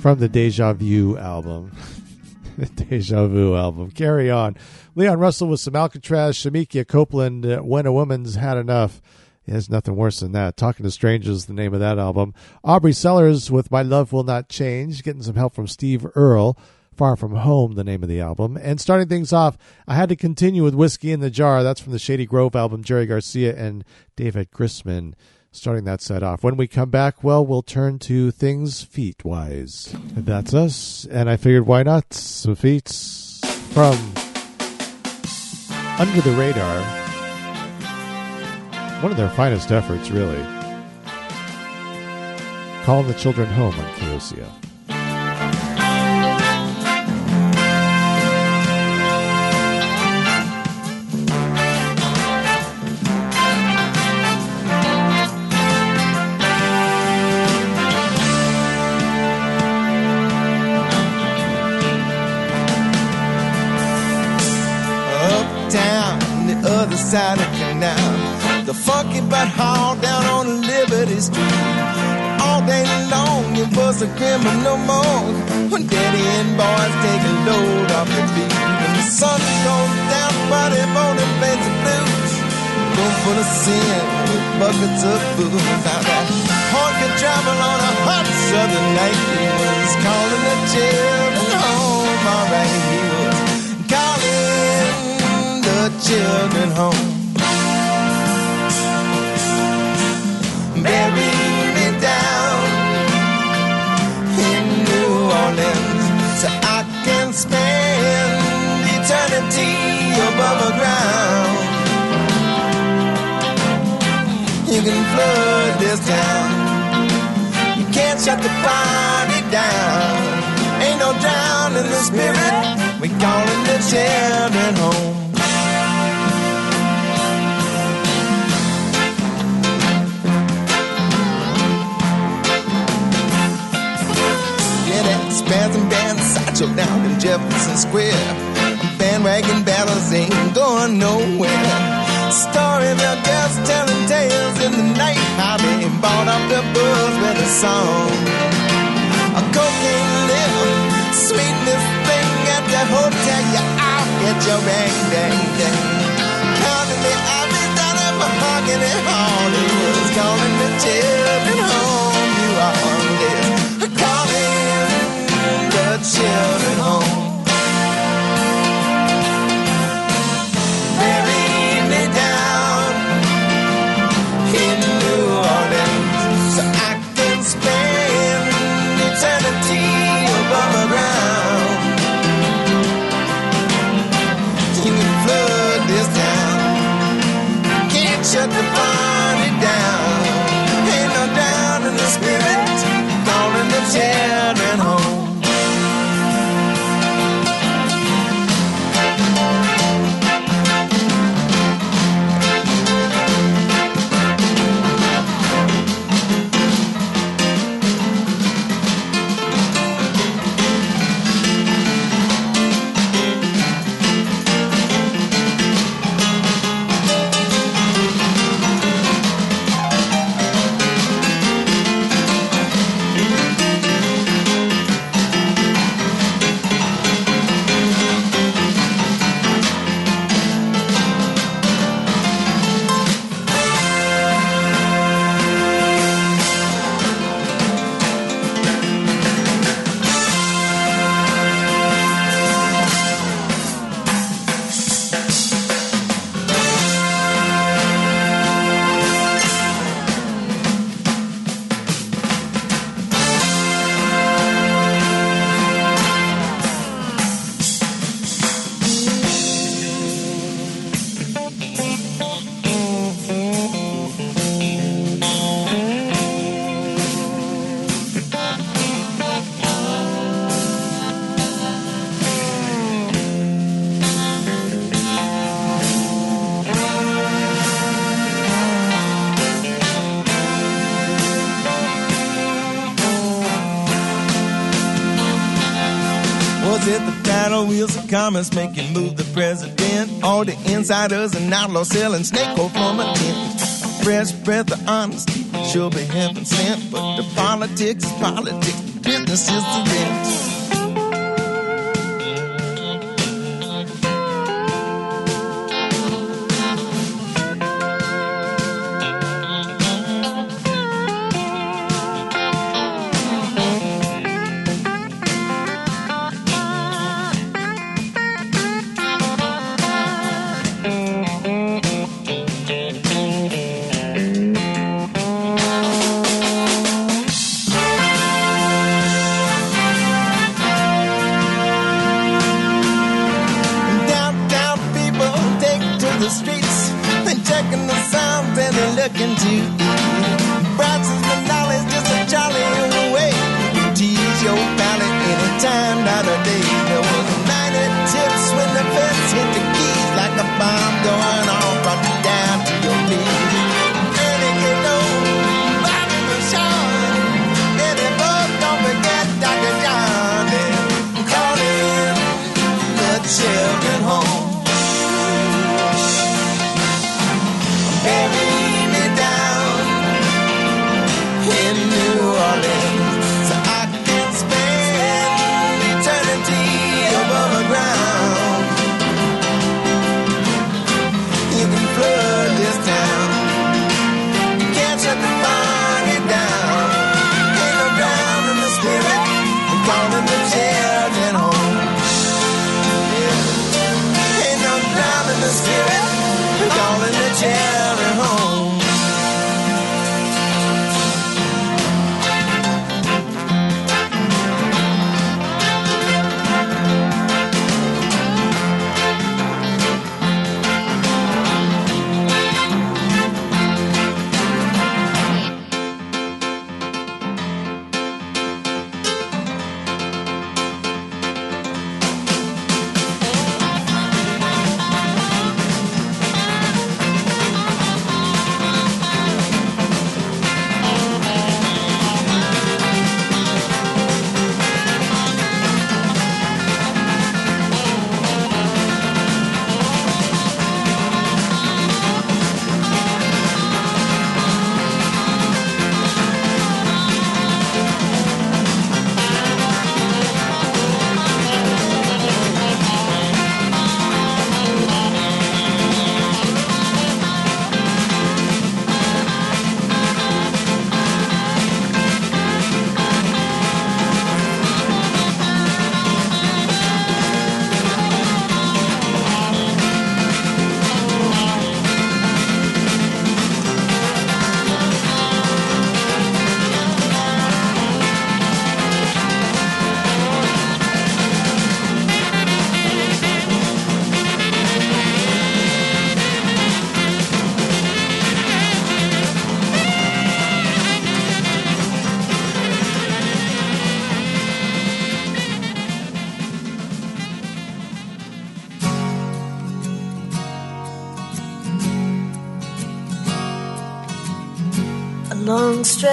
from the Deja Vu album. Deja Vu album. Carry on. Leon Russell with some Alcatraz, Shemekia Copeland, uh, When a Woman's Had Enough. There's nothing worse than that. Talking to Strangers, the name of that album. Aubrie Sellers with My Love Will Not Change, getting some help from Steve Earle. Far From Home, the name of the album. And starting things off, I had to continue with Whiskey in the Jar. That's from the Shady Grove album, Jerry Garcia and David Grisman. Starting that set off. When we come back, well, we'll turn to things feet wise. That's us. And I figured, why not? Some feats from Under the Radar. One of their finest efforts, really. Calling the Children Home on KOCF. The of canal. The funky but haul down on Liberty Street. All day long, it was a criminal mode. When daddy and boys take a load off the beat. When the sun goes down, body morning plays the blues. Room full of sin with buckets of booze. Now that horn could travel on a hot southern night. He was calling the children home, alright. Children home. Bury me down in New Orleans so I can spend eternity above the ground. You can flood this town. You can't shut the party down. Ain't no drowning the spirit. We calling the children home. Sideshow down in Jefferson Square. Bandwagon battles ain't going nowhere. Storyville girls telling tales in the night. How they bought up the buzz with a song. A cocaine live, sweetness thing at the hotel. You out get your bang, bang, bang. Counting the Ivy down at Mahogany Hall. It was calling the children home. You are there. Calling children home. promise, making move the president. All the insiders and outlaws selling snake oil from a tent. Fresh breath of honesty, sure be heaven sent. But the politics, politics, business is the rent.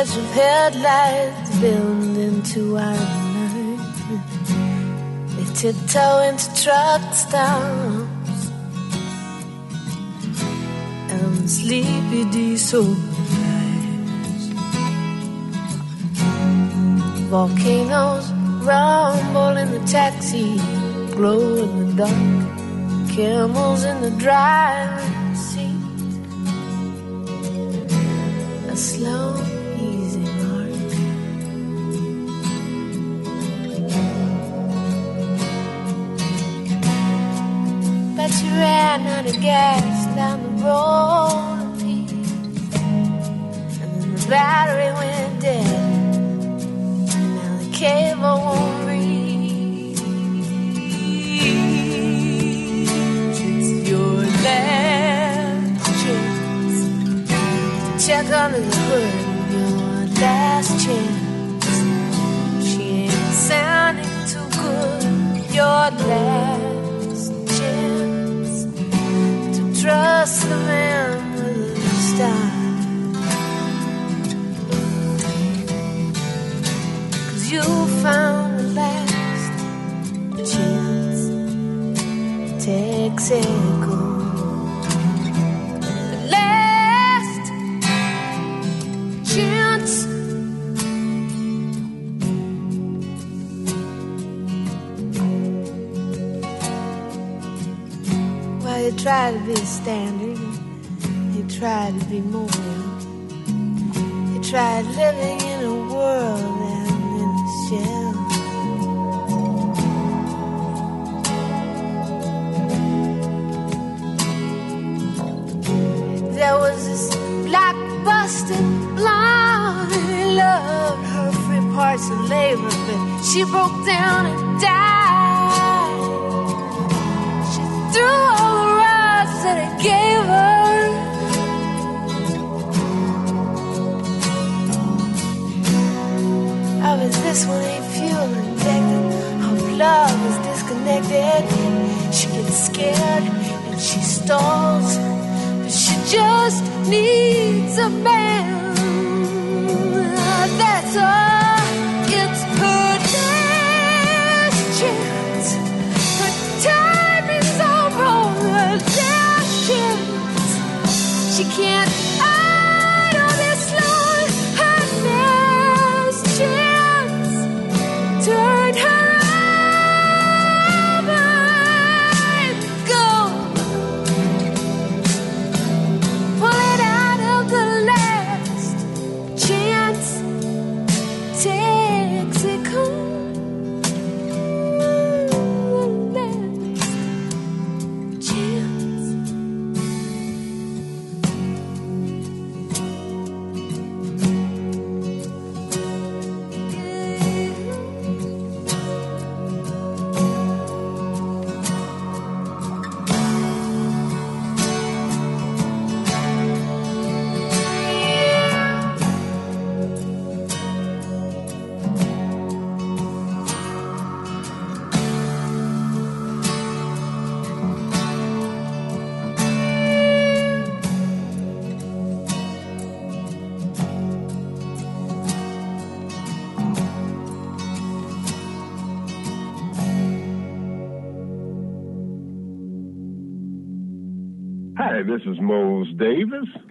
of headlights build into our night. They tiptoe into truck stops and sleepy diesel flies. Volcanoes rumble in the taxi, glow in the dark, camels in the drive.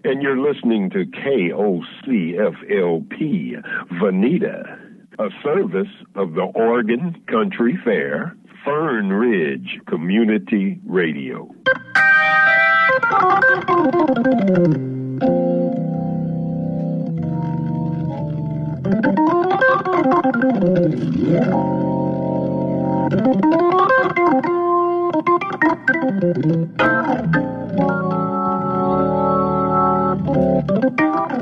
And you're listening to KOCFLP Veneta, a service of the Oregon Country Fair, Fern Ridge Community Radio. Thank you. Música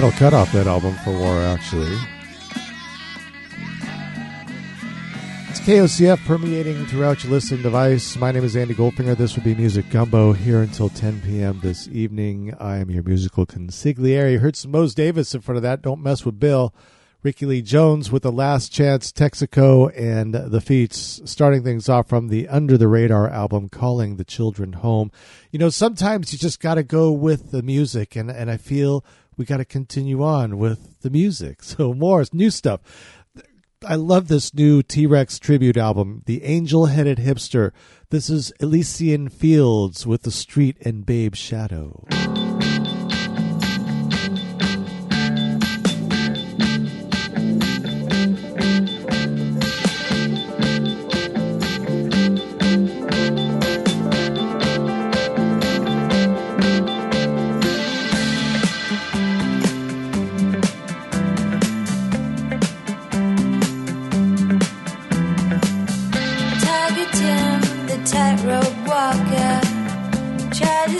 Title cut off that album for War, actually. It's KOCF permeating throughout your listening device. My name is Andy Goldfinger. This would be Music Gumbo here until 10 p.m. this evening. I am your musical consigliere. You heard some Mose Davis in front of that. Don't mess with Bill. Rickie Lee Jones with the Last Chance, Texaco, and the Feats, starting things off from the Under the Radar album, Calling the Children Home. You know, sometimes you just got to go with the music, and, and I feel we got to continue on with the music. So, more new stuff. I love this new T Rex tribute album, The Angel Headed Hipster. This is Elysian Fields with the Street and Babe Shadow.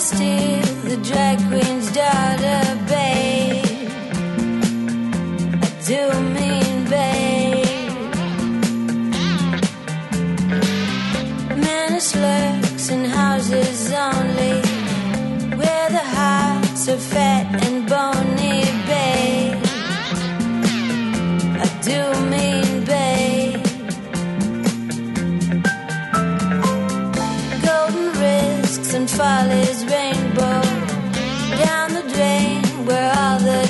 Tried the drag queen's daughter, babe. I do mean, babe. Menace lurks in houses only, where the hearts are fat and bony, babe. I do mean, babe. golden risks and follies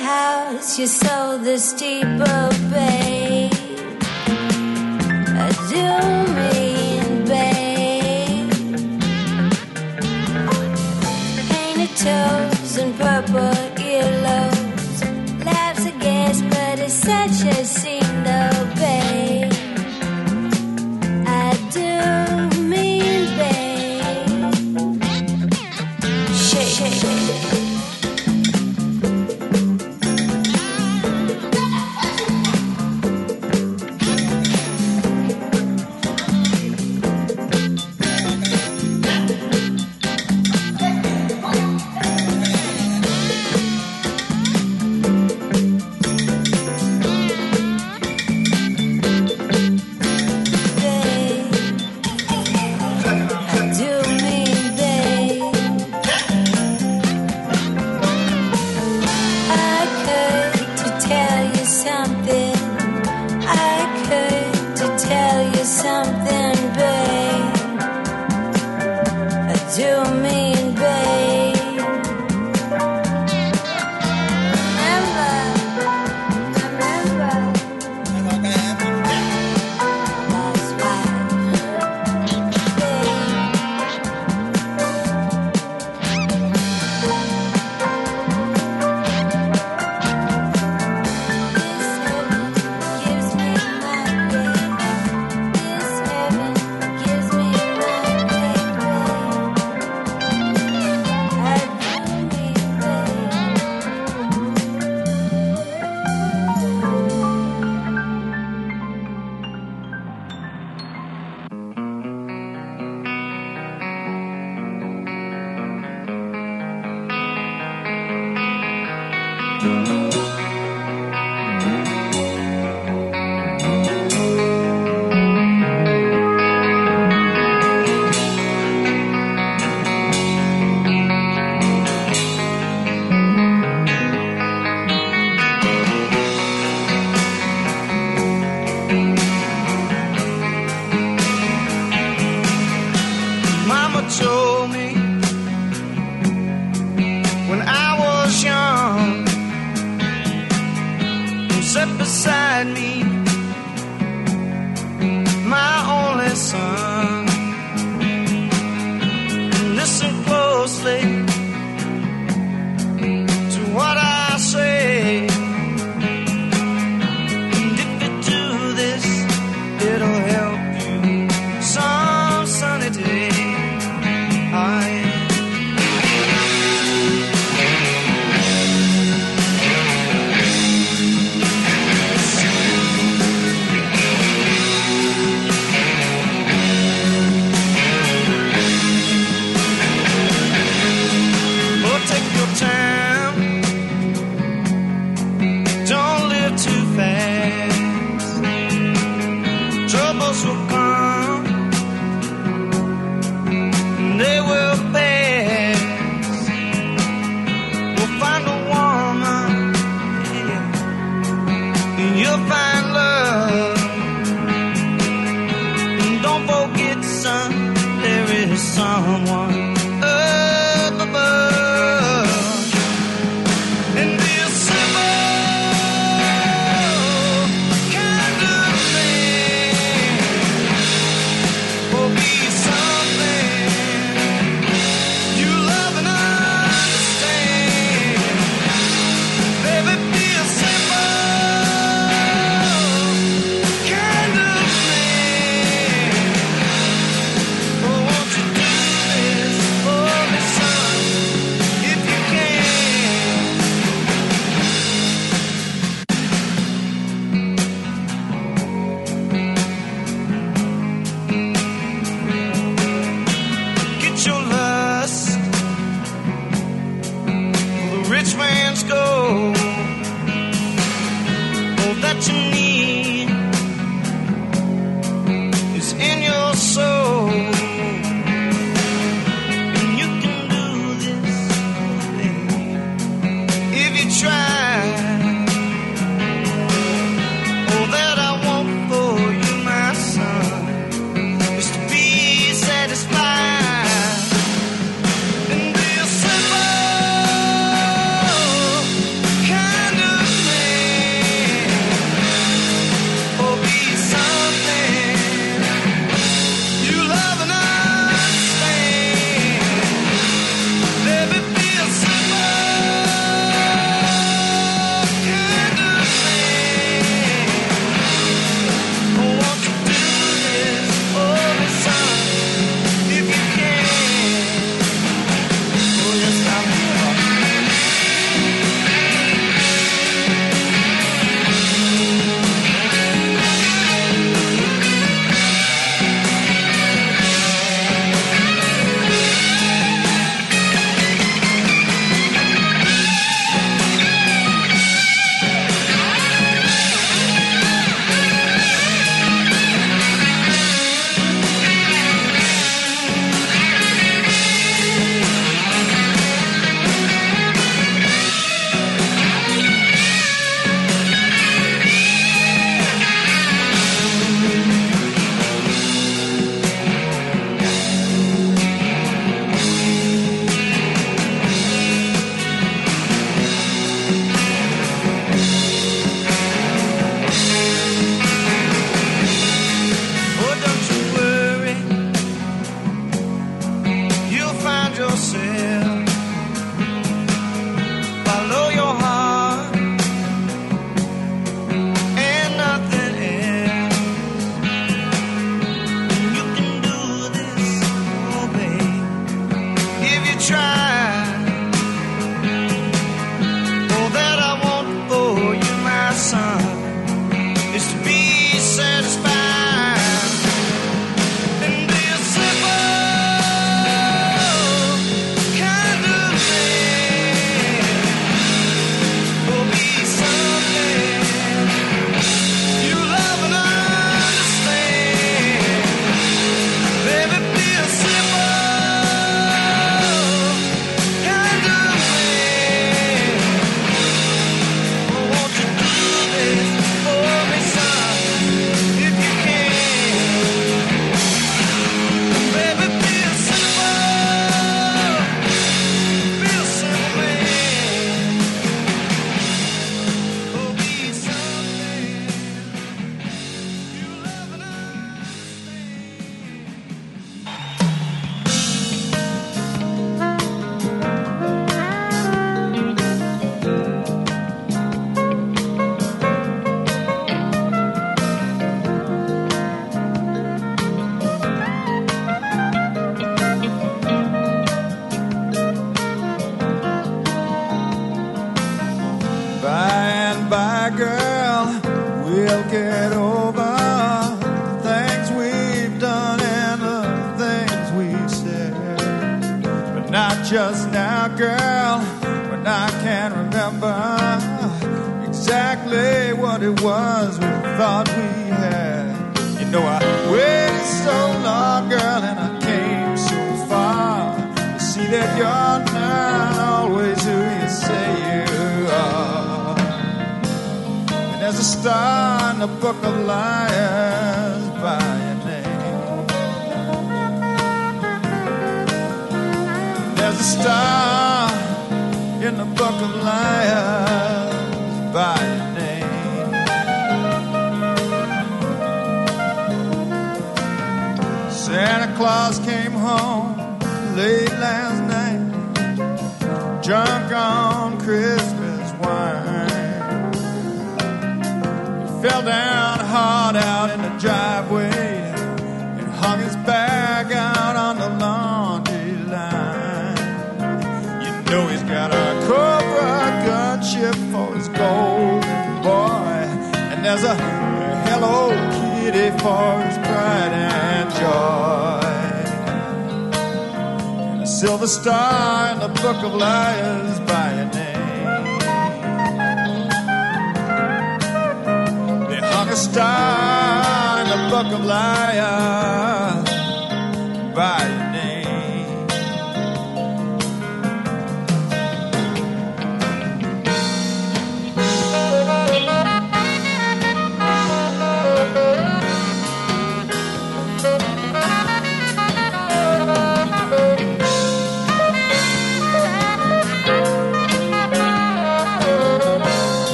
house, your soul the steeple, babe.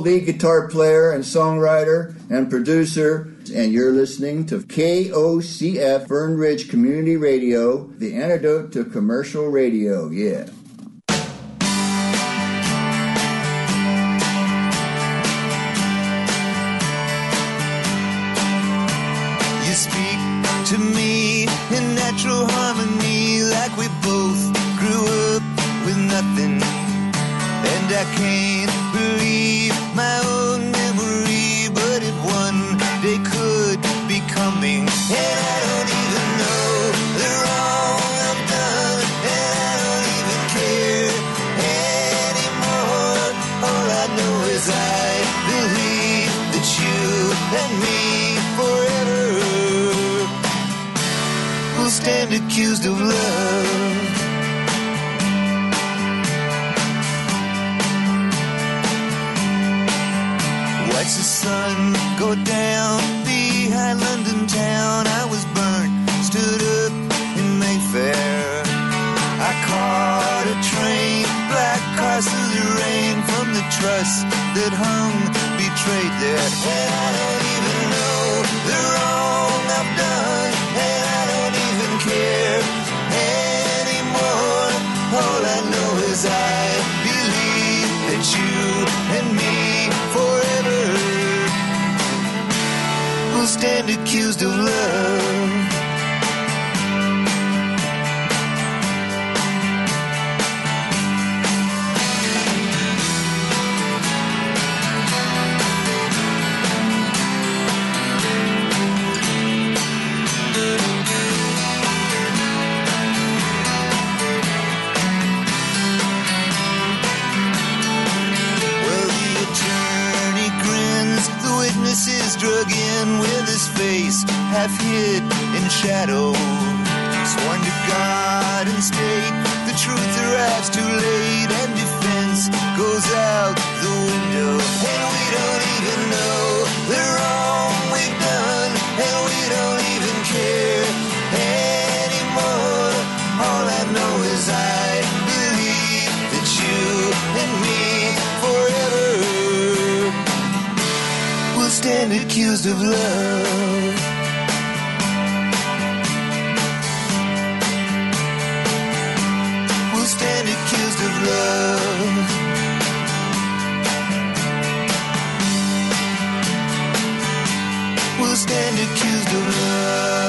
Lead guitar player and songwriter and producer, and you're listening to KOCF Fern Ridge Community Radio, the antidote to commercial radio. Yeah. You speak to me in natural harmony, like we both grew up with nothing. And I can't believe my own memory, but it could be coming. And I don't even know the wrong I've done, and I don't even care anymore. All I know is I believe that you and me forever will stand accused of love. Sun go down behind London town. I was burnt, stood up in Mayfair. I caught a train, black cars through the rain from the trust that hung betrayed there. And I don't even know the wrong I've done, and I don't even care anymore. All I know is I stand accused of love. Drug in with his face half hid in shadow. Sworn to God and state, the truth arrives too late, and defense goes out the window. Stand accused of love. Will stand accused of love. Will stand accused of love.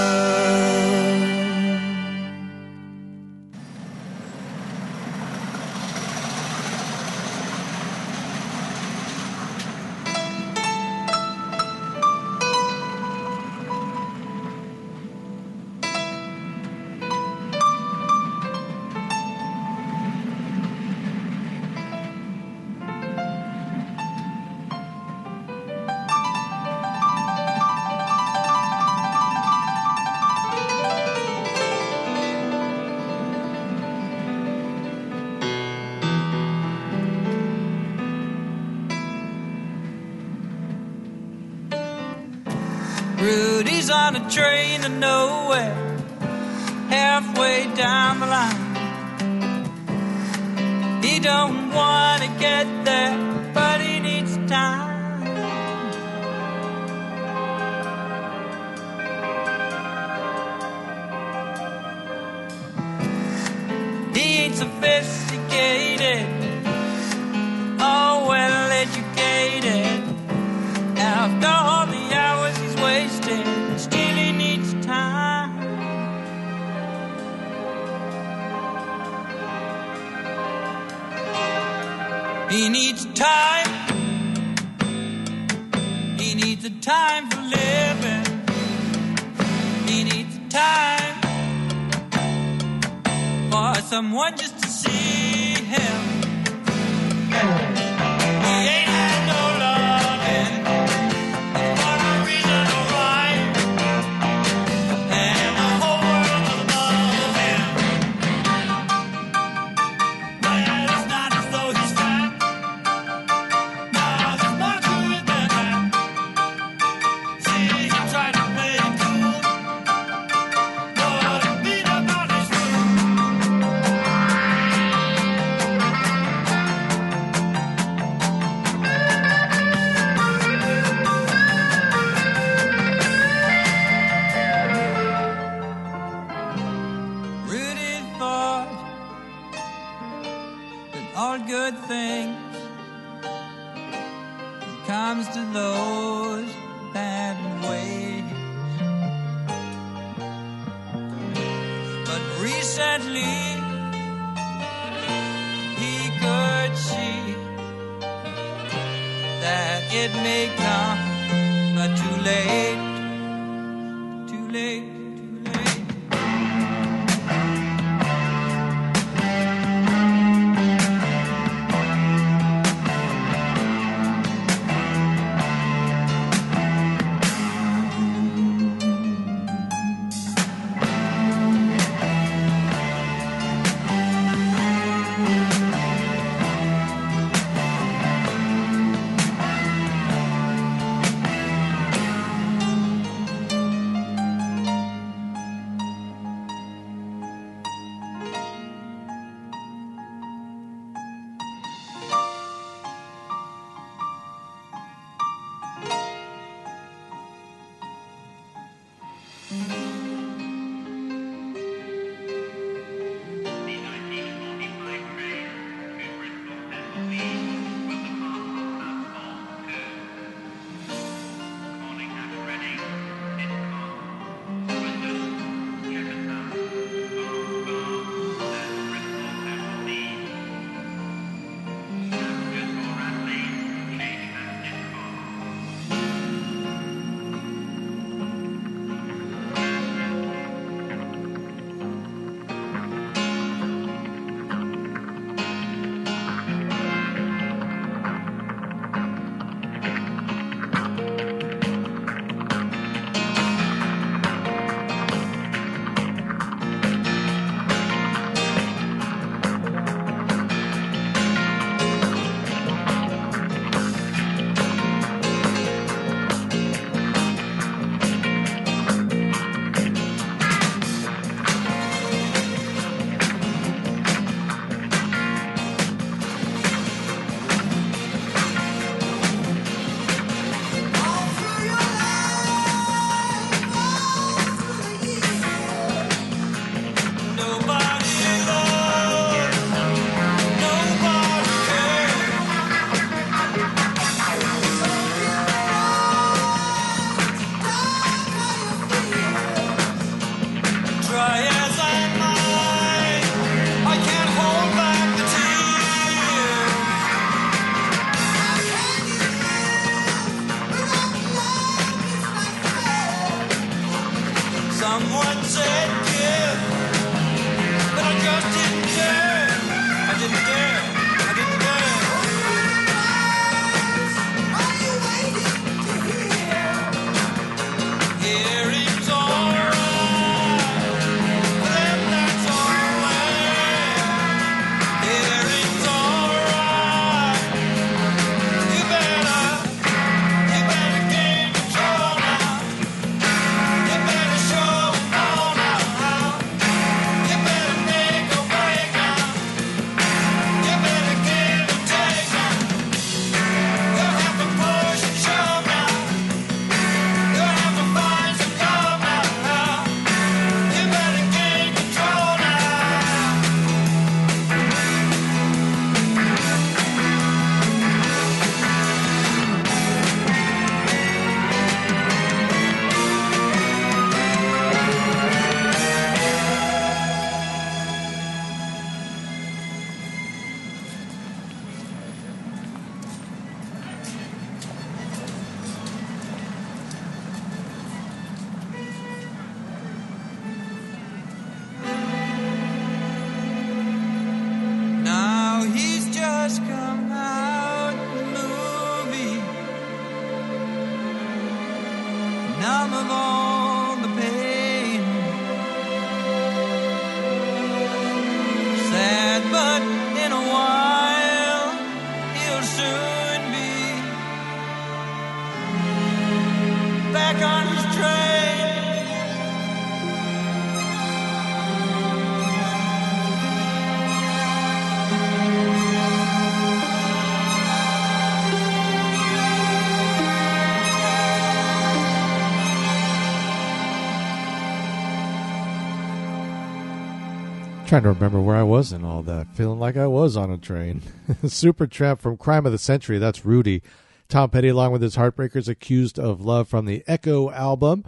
Trying to remember where I was in all that. Feeling like I was on a train. Supertramp from Crime of the Century. That's Rudy. Tom Petty, along with his Heartbreakers, accused of love from the Echo album.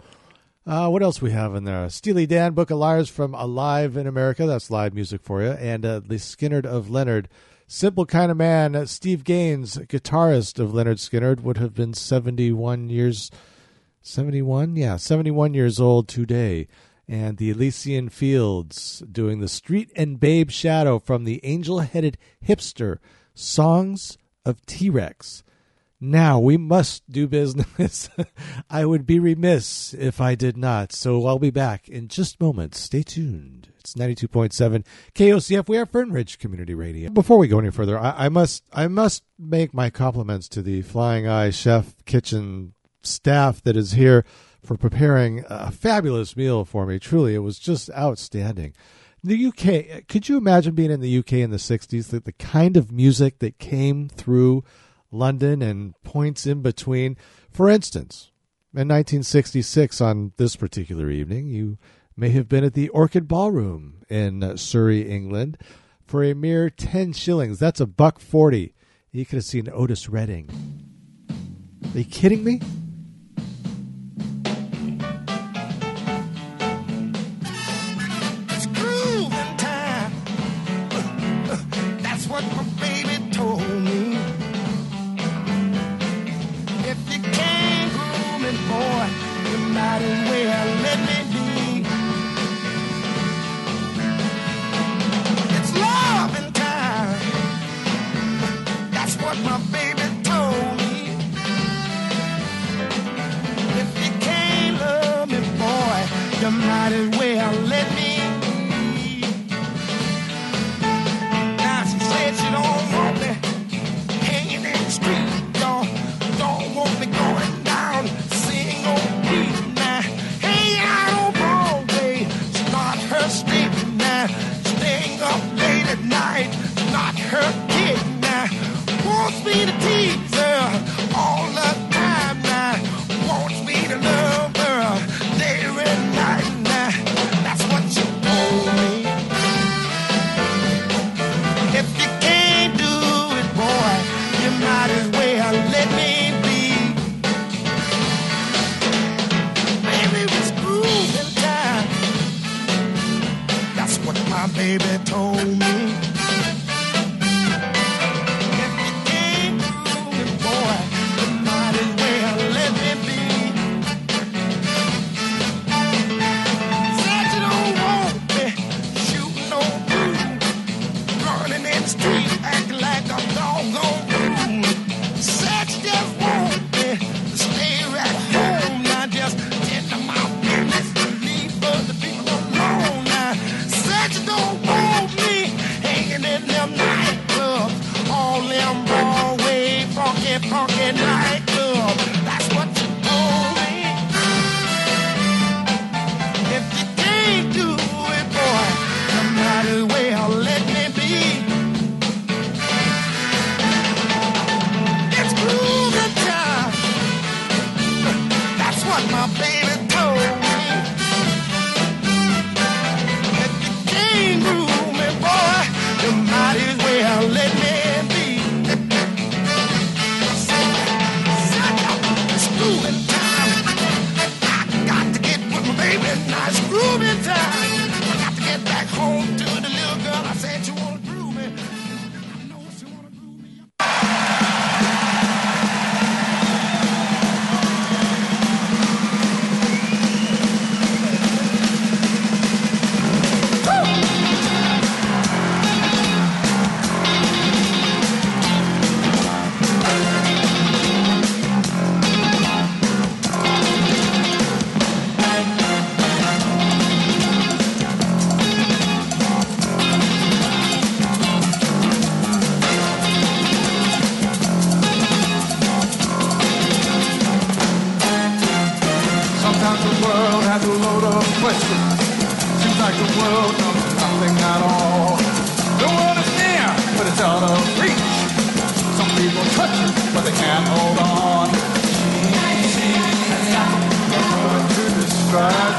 Uh, what else we have in there? Steely Dan, Book of Liars from Alive in America. That's live music for you. And uh, the Skinnerd of Leonard. Simple kind of man. Steve Gaines, guitarist of Lynyrd Skynyrd, would have been 71 years. 71? Yeah, 71 years old today. And the Elysian Fields doing the Street and Babe Shadow from the Angel Headed Hipster Songs of T Rex. Now we must do business. I would be remiss if I did not. So I'll be back in just moments. Stay tuned. It's ninety two point seven KOCF. We are Fern Ridge Community Radio. Before we go any further, I, I must I must make my compliments to the Flying Eye Chef Kitchen staff that is here for preparing a fabulous meal for me. Truly, it was just outstanding. The UK, could you imagine being in the UK in the 60s? The, the kind of music that came through London and points in between. For instance, in 1966, on this particular evening, you may have been at the Orchid Ballroom in Surrey, England, for a mere 10 shillings. That's a buck 40. You could have seen Otis Redding. Are you kidding me? Like the world knows nothing at all. The world is near, but it's out of reach. Some people touch it, but they can't hold on. To describe the world.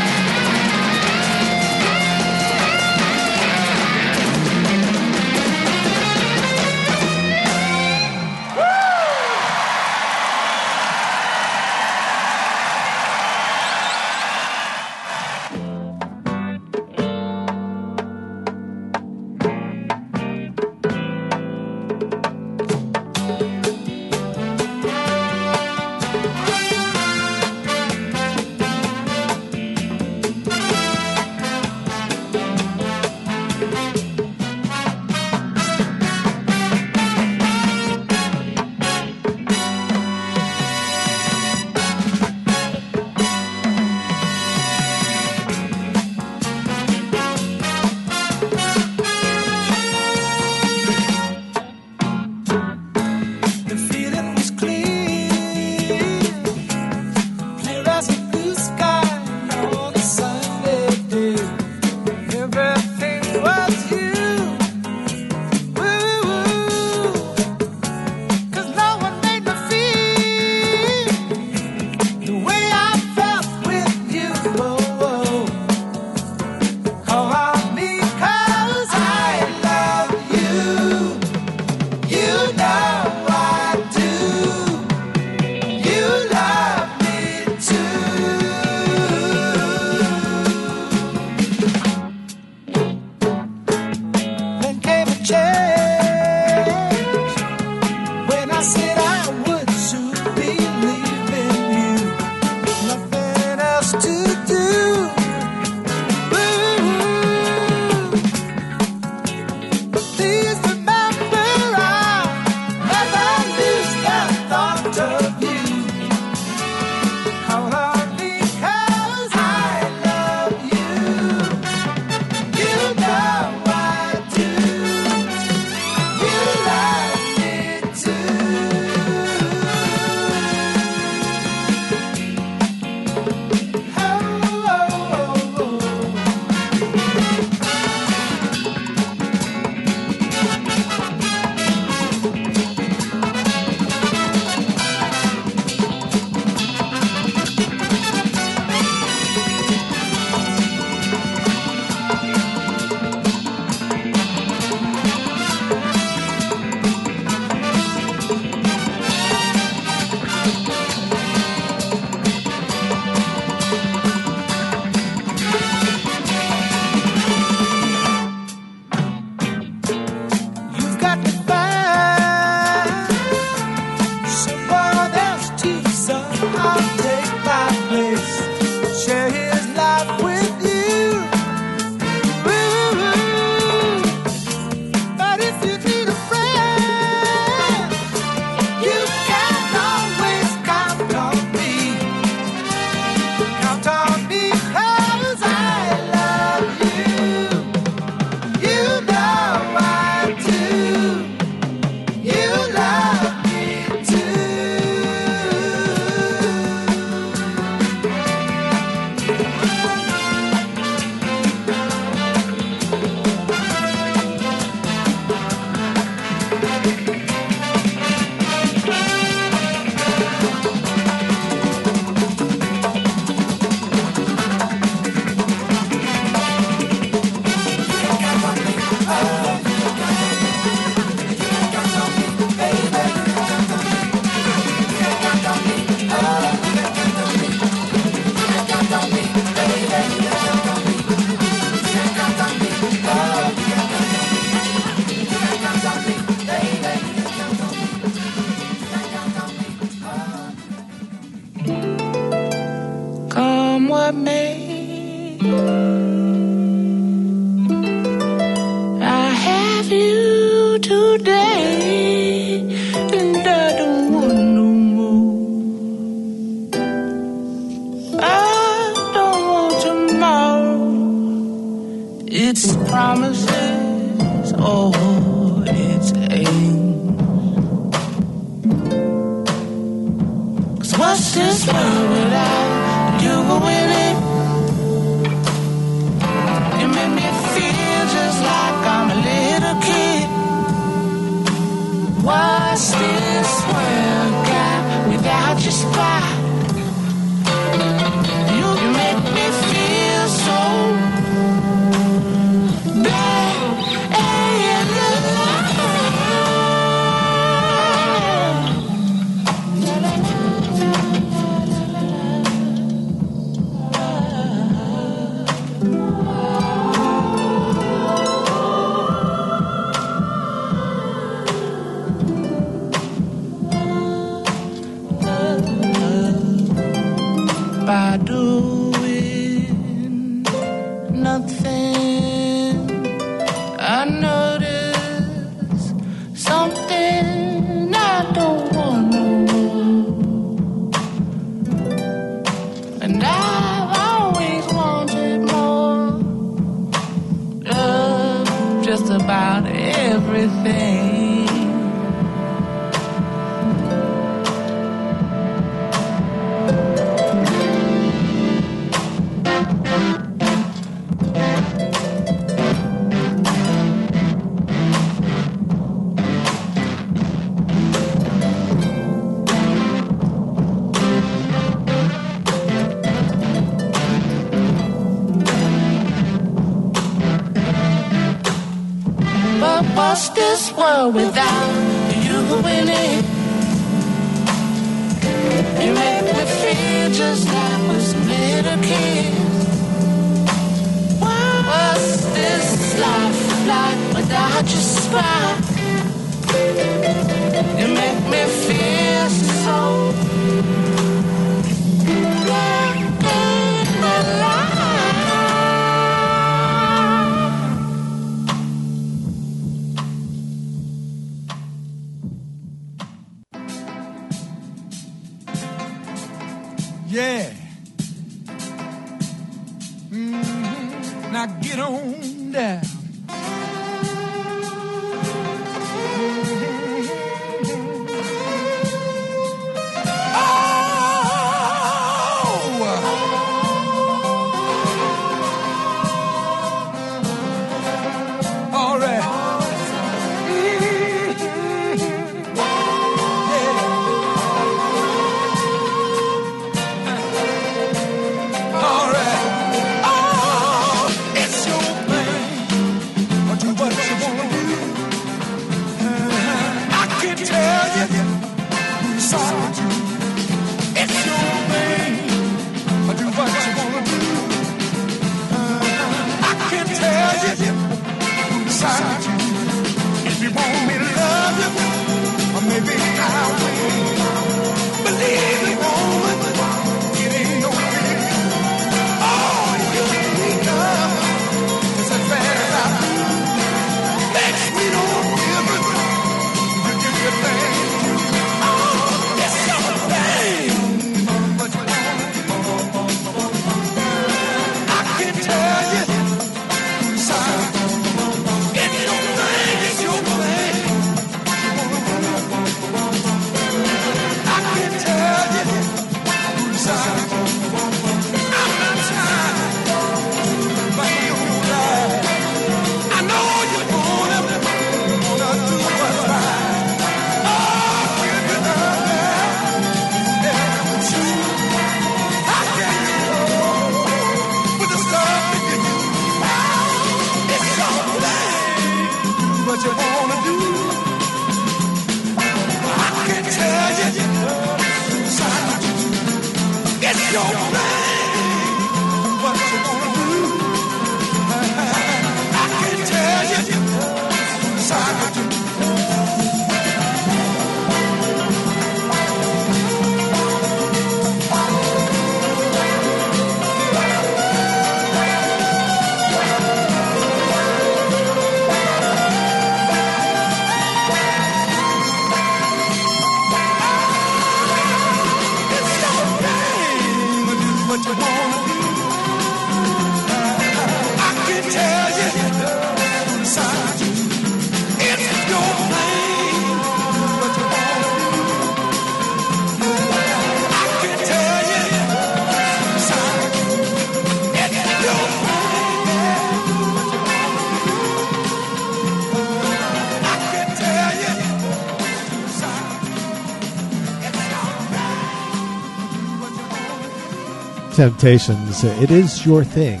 Temptations. It is your thing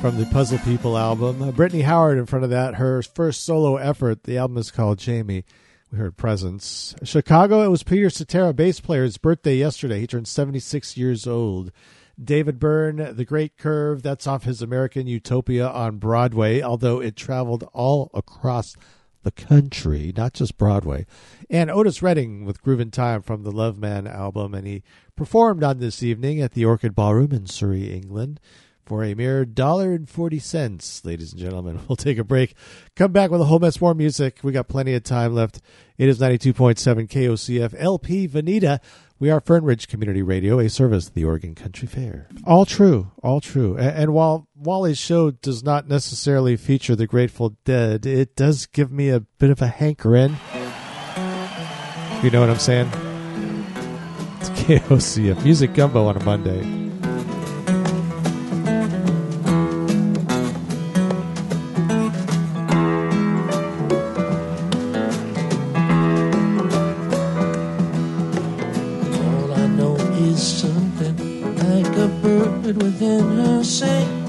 from the Puzzle People album. Uh, Brittany Howard in front of that, her first solo effort. The album is called Jaime. We heard Presence. Chicago, it was Peter Cetera, bass player's birthday yesterday. He turned 76 years old. David Byrne, The Great Curve, that's off his American Utopia on Broadway, although it traveled all across the country, not just Broadway. And Otis Redding with Groove Time from the Love Man album, and he performed on this evening at the Orchid Ballroom in Surrey, England. For a mere dollar and forty cents, ladies and gentlemen. We'll take a break. Come back with a whole mess more music. We got plenty of time left. It is ninety two point seven KOCF LP Veneta. We are Fern Ridge Community Radio, a service of the Oregon Country Fair. All true, all true. And, and while Wally's show does not necessarily feature the Grateful Dead, it does give me a bit of a hankering. You know what I'm saying? It's KOCF Music Gumbo on a Monday. Within her sing.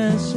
Is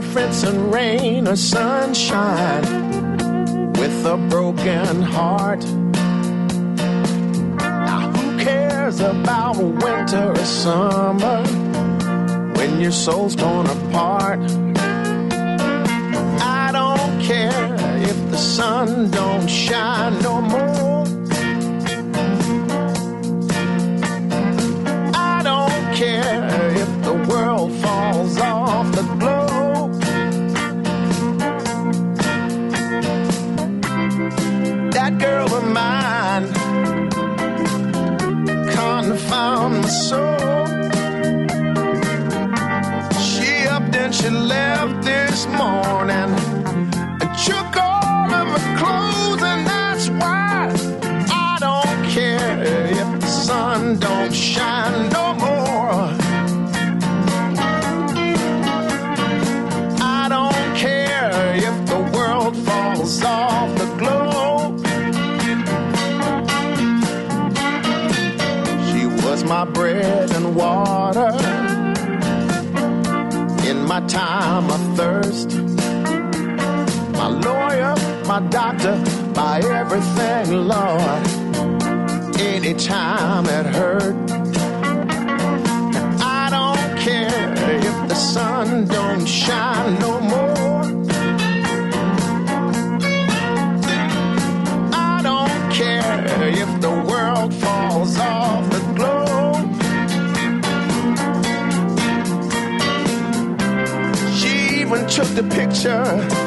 difference in rain or sunshine with a broken heart. Now, who cares about winter or summer when your soul's torn apart? I don't care if the sun don't shine no more. I don't care if the world falls off the globe. so my doctor, by everything, Lord. Anytime it hurt, I don't care if the sun don't shine no more. I don't care if the world falls off the globe. She even took the picture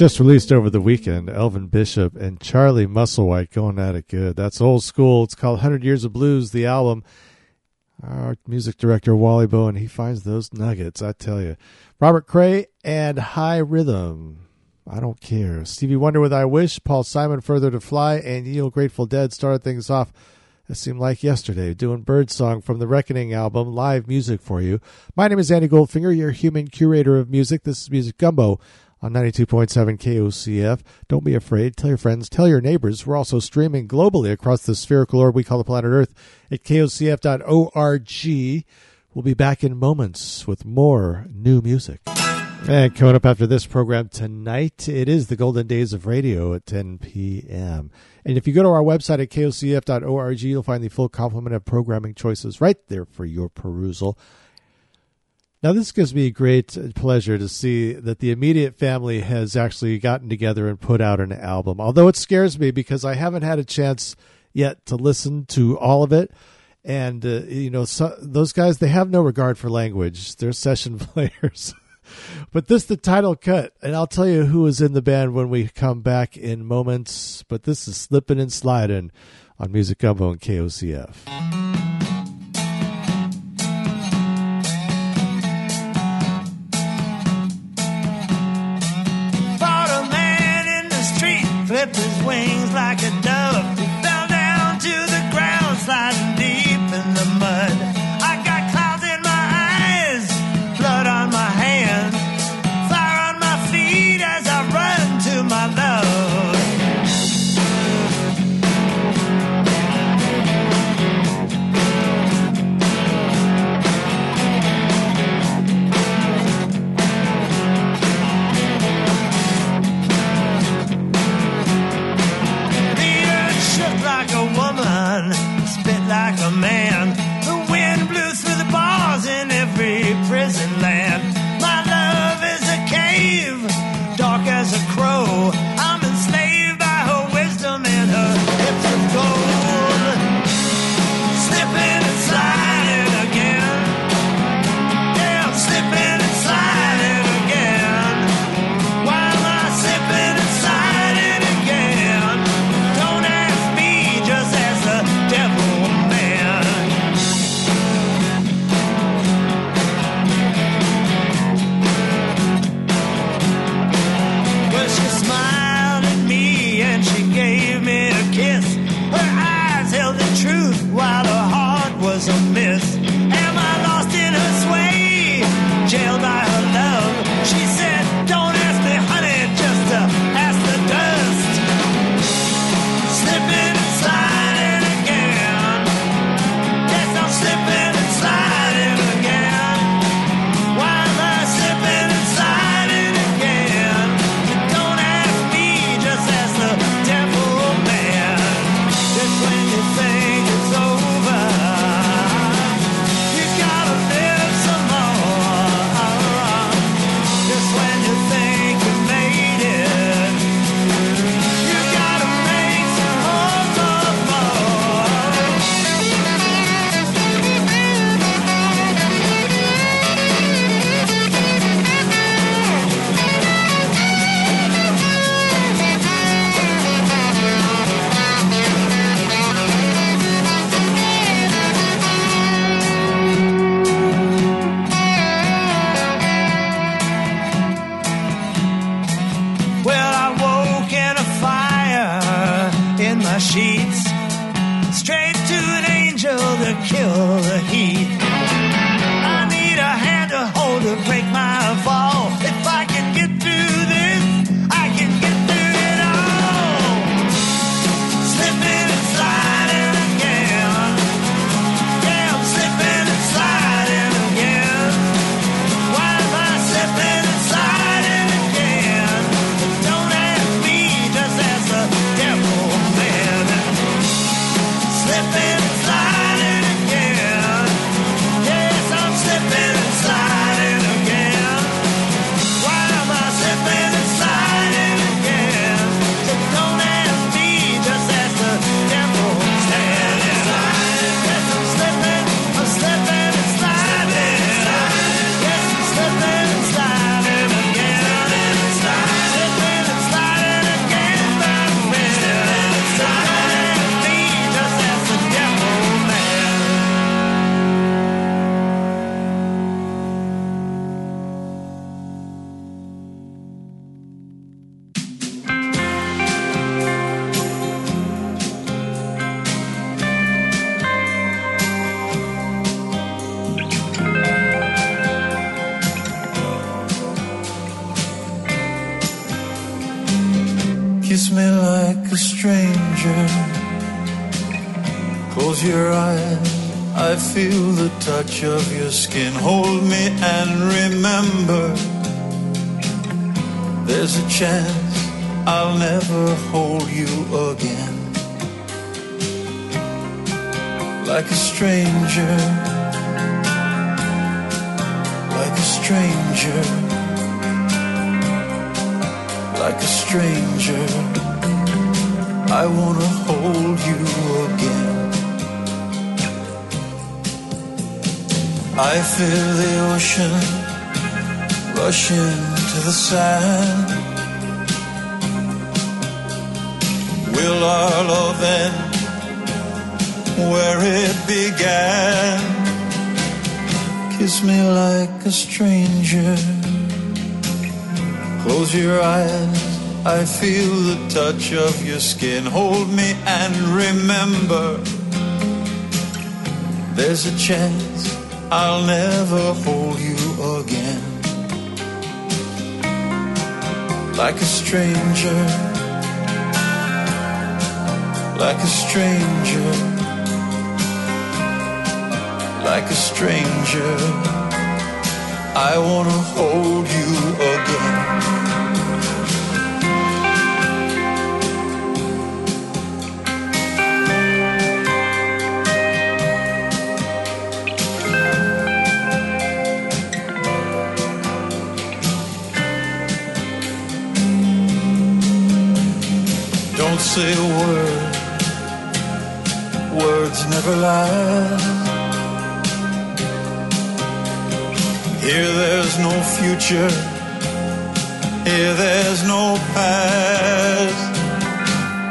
Just released over the weekend, Elvin Bishop and Charlie Musselwhite going at it good. That's old school. It's called 100 Years of Blues, the album. Our music director, Wally Bowen, he finds those nuggets, I tell you. Robert Cray and Hi Rhythm. I don't care. Stevie Wonder with I Wish, Paul Simon Further to Fly, and Yale Grateful Dead started things off. It seemed like yesterday, doing Birdsong from the Reckoning album, live music for you. My name is Andy Goldfinger, your human curator of music. This is Music Gumbo on 92.7 KOCF. Don't be afraid. Tell your friends, tell your neighbors. We're also streaming globally across the spherical orb we call the planet Earth at kocf.org. We'll be back in moments with more new music. And coming up after this program tonight, it is the Golden Days of Radio at 10 p.m. And if you go to our website at kocf.org, you'll find the full complement of programming choices right there for your perusal. Now, this gives me great pleasure to see that the immediate family has actually gotten together and put out an album. Although it scares me because I haven't had a chance yet to listen to all of it. And, uh, you know, so, those guys, they have no regard for language. They're session players. but this the title cut. And I'll tell you who is in the band when we come back in moments. But this is Slippin' and Slidin' on Music Gumbo and KOCF. Feel the touch of your skin. Hold me and remember. There's a chance I'll never hold you again. Like a stranger. Like a stranger. Like a stranger. I wanna hold you again. I feel the ocean rushing to the sand. Will our love end where it began? Kiss me like a stranger. Close your eyes. I feel the touch of your skin. Hold me and remember. There's a chance I'll never hold you again. Like a stranger, like a stranger, like a stranger. I wanna hold you again. Say a word. Words never lie. Here there's no future. Here there's no past.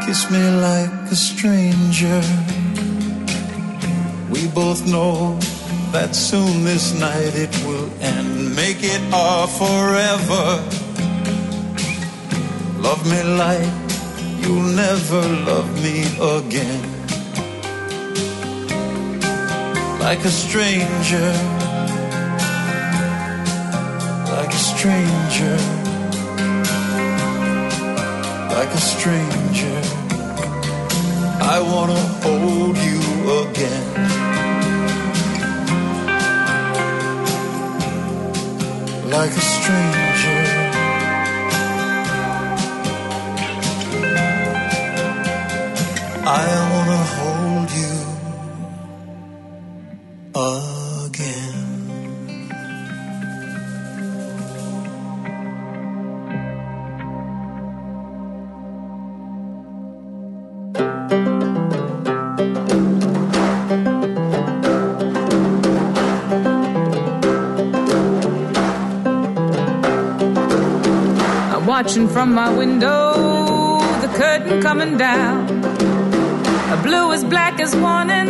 Kiss me like a stranger. We both know that soon this night it will end. Make it our forever. Love me like you'll never love me again. Like a stranger, like a stranger, like a stranger. I wanna hold you again. Like a stranger. From my window, the curtain coming down. A blue as black as morning,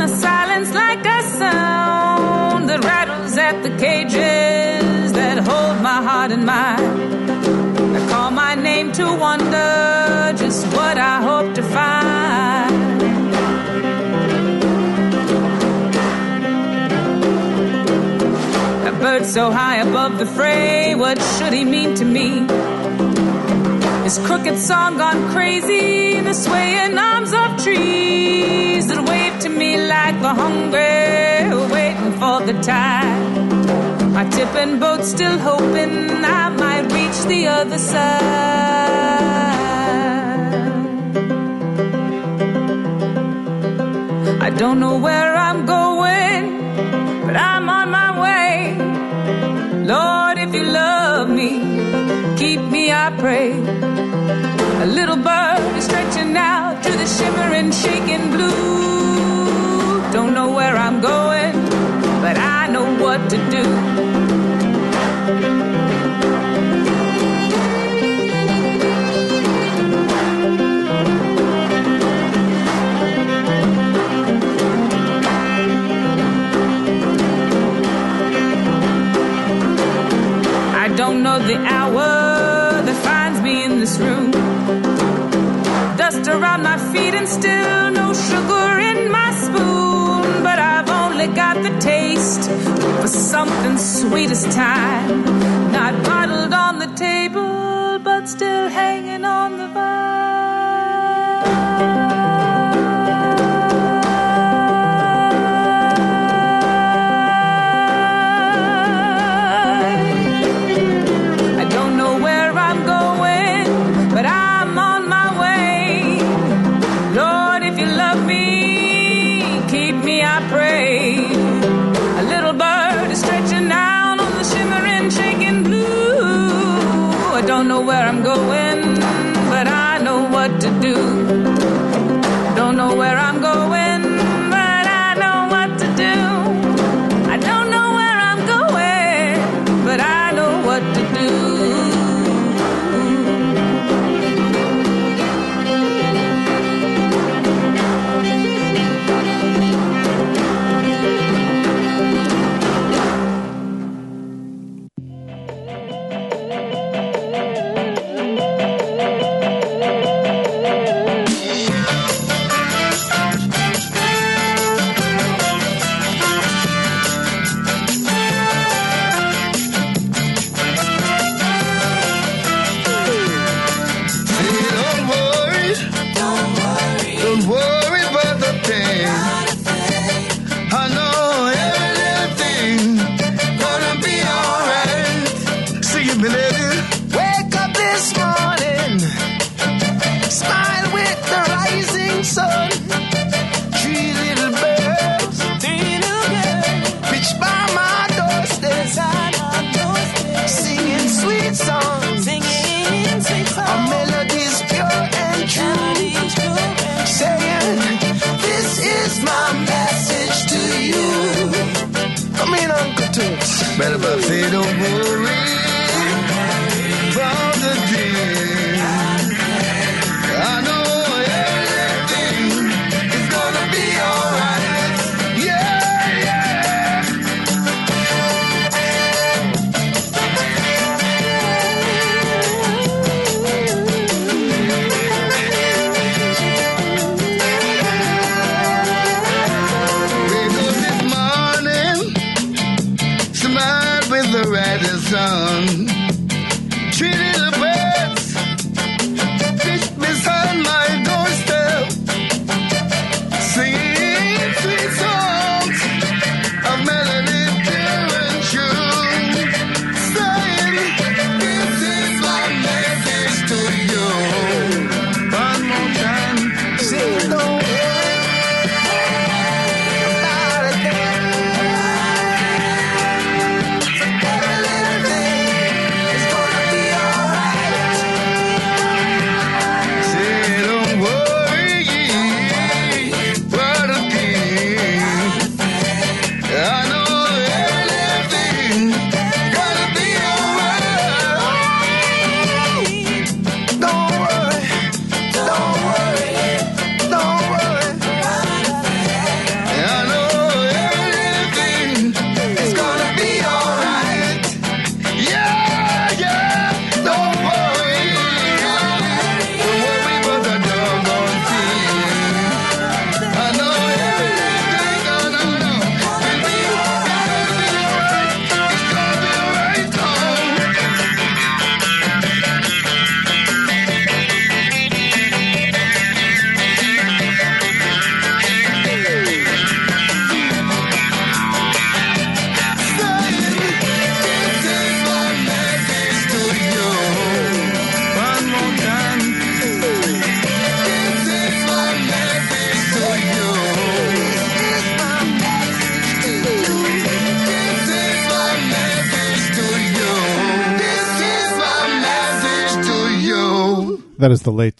a silence like a sound that rattles at the cages that hold my heart and mind. I call my name to wonder just what I hope to find. A bird so high above the fray, what should he mean to me? His crooked song gone crazy, the swaying arms of trees that wave to me like the hungry waiting for the tide. My tipping boat still hoping I might reach the other side. I don't know where I'm going, but I'm on my way. Lord, if you love me, keep me, I pray. A little bird is stretching out to the shimmering, shaking blue. Don't know where I'm going, but I know what to do. I've got the taste for something sweet as time. Not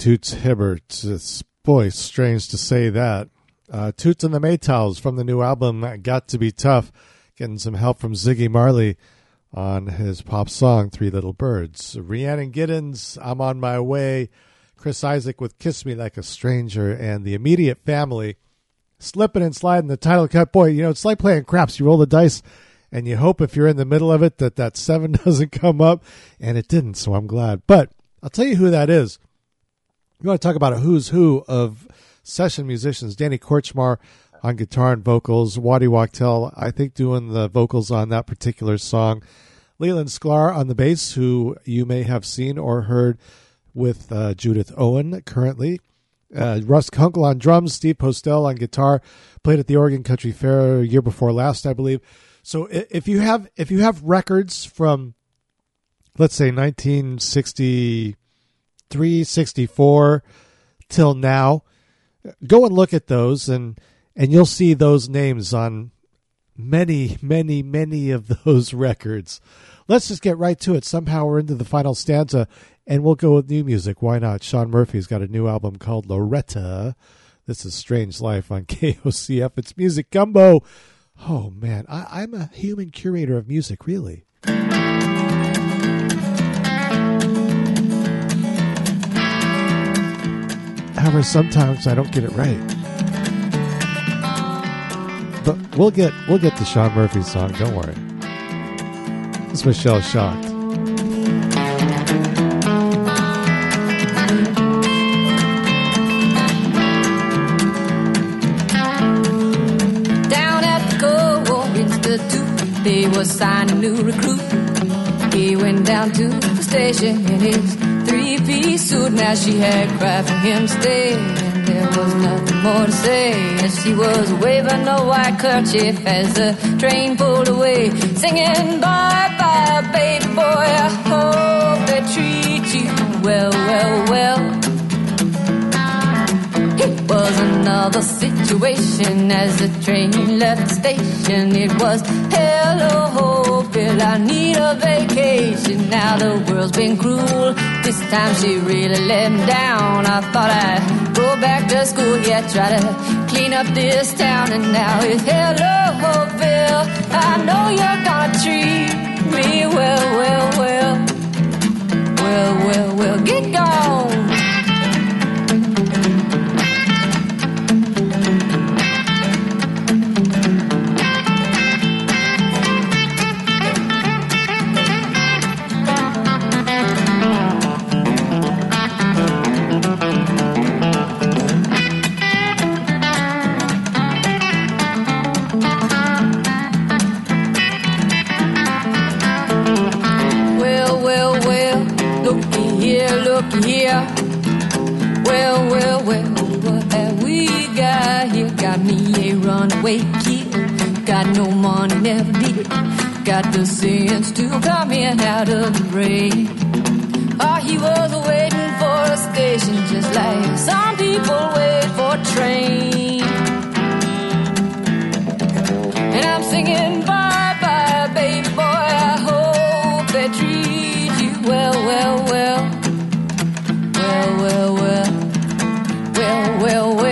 Toots Hibbert. It's, boy, strange to say that. Uh, Toots and the Maytals from the new album Got to Be Tough, getting some help from Ziggy Marley on his pop song Three Little Birds. Rhiannon Giddens, I'm on my way. Chris Isaak with Kiss Me Like a Stranger, and the immediate family slipping and sliding the title cut. Boy, you know, it's like playing craps. You roll the dice and you hope if you're in the middle of it that that seven doesn't come up, and it didn't, so I'm glad. But I'll tell you who that is. You want to talk about a who's who of session musicians? Danny Kortchmar on guitar and vocals, Waddy Wachtel, I think, doing the vocals on that particular song. Leland Sklar on the bass, who you may have seen or heard with uh, Judith Owen currently. Uh, Russ Kunkel on drums, Steve Postell on guitar, played at the Oregon Country Fair year before last, I believe. So if you have if you have records from let's say 1963, 64 till now, go and look at those and and you'll see those names on many, many, many of those records. let's just get right to it. Somehow we're into the final stanza, and we'll go with new music. Why not? Shaun Murphy's got a new album called Loretta. This is Strange Life on KOCF. It's Music Gumbo. Oh man, I, I'm a human curator of music, really. However, sometimes I don't get it right. But we'll get we'll get the Shaun Murphy song. Don't worry. This Michelle Shocked. Down at the Co-op Institute, they was signing new recruit. He went down to the station in his three-piece suit. Now she had cried for him to stay, and there was nothing more to say. As she was waving a white kerchief as the train pulled away, singing bye bye, baby boy. I hope they treat you well, well, well. It was another situation as the train left the station. It was hello, I need a vacation. Now the world's been cruel. This time she really let me down. I thought I'd go back to school, yeah, try to clean up this town. And now it's hello, Bill, I know you're gonna treat me well, well, well. Well, well, well, get gone. Here. Well, well, well, what have we got here? Got me a runaway kid. Got no money, never did. Got the sense to come in out of the rain. Oh, he was waiting for a station just like some people wait for a train. And I'm singing bye bye, baby boy. I hope they treat you well, well, well. Well, Well, well,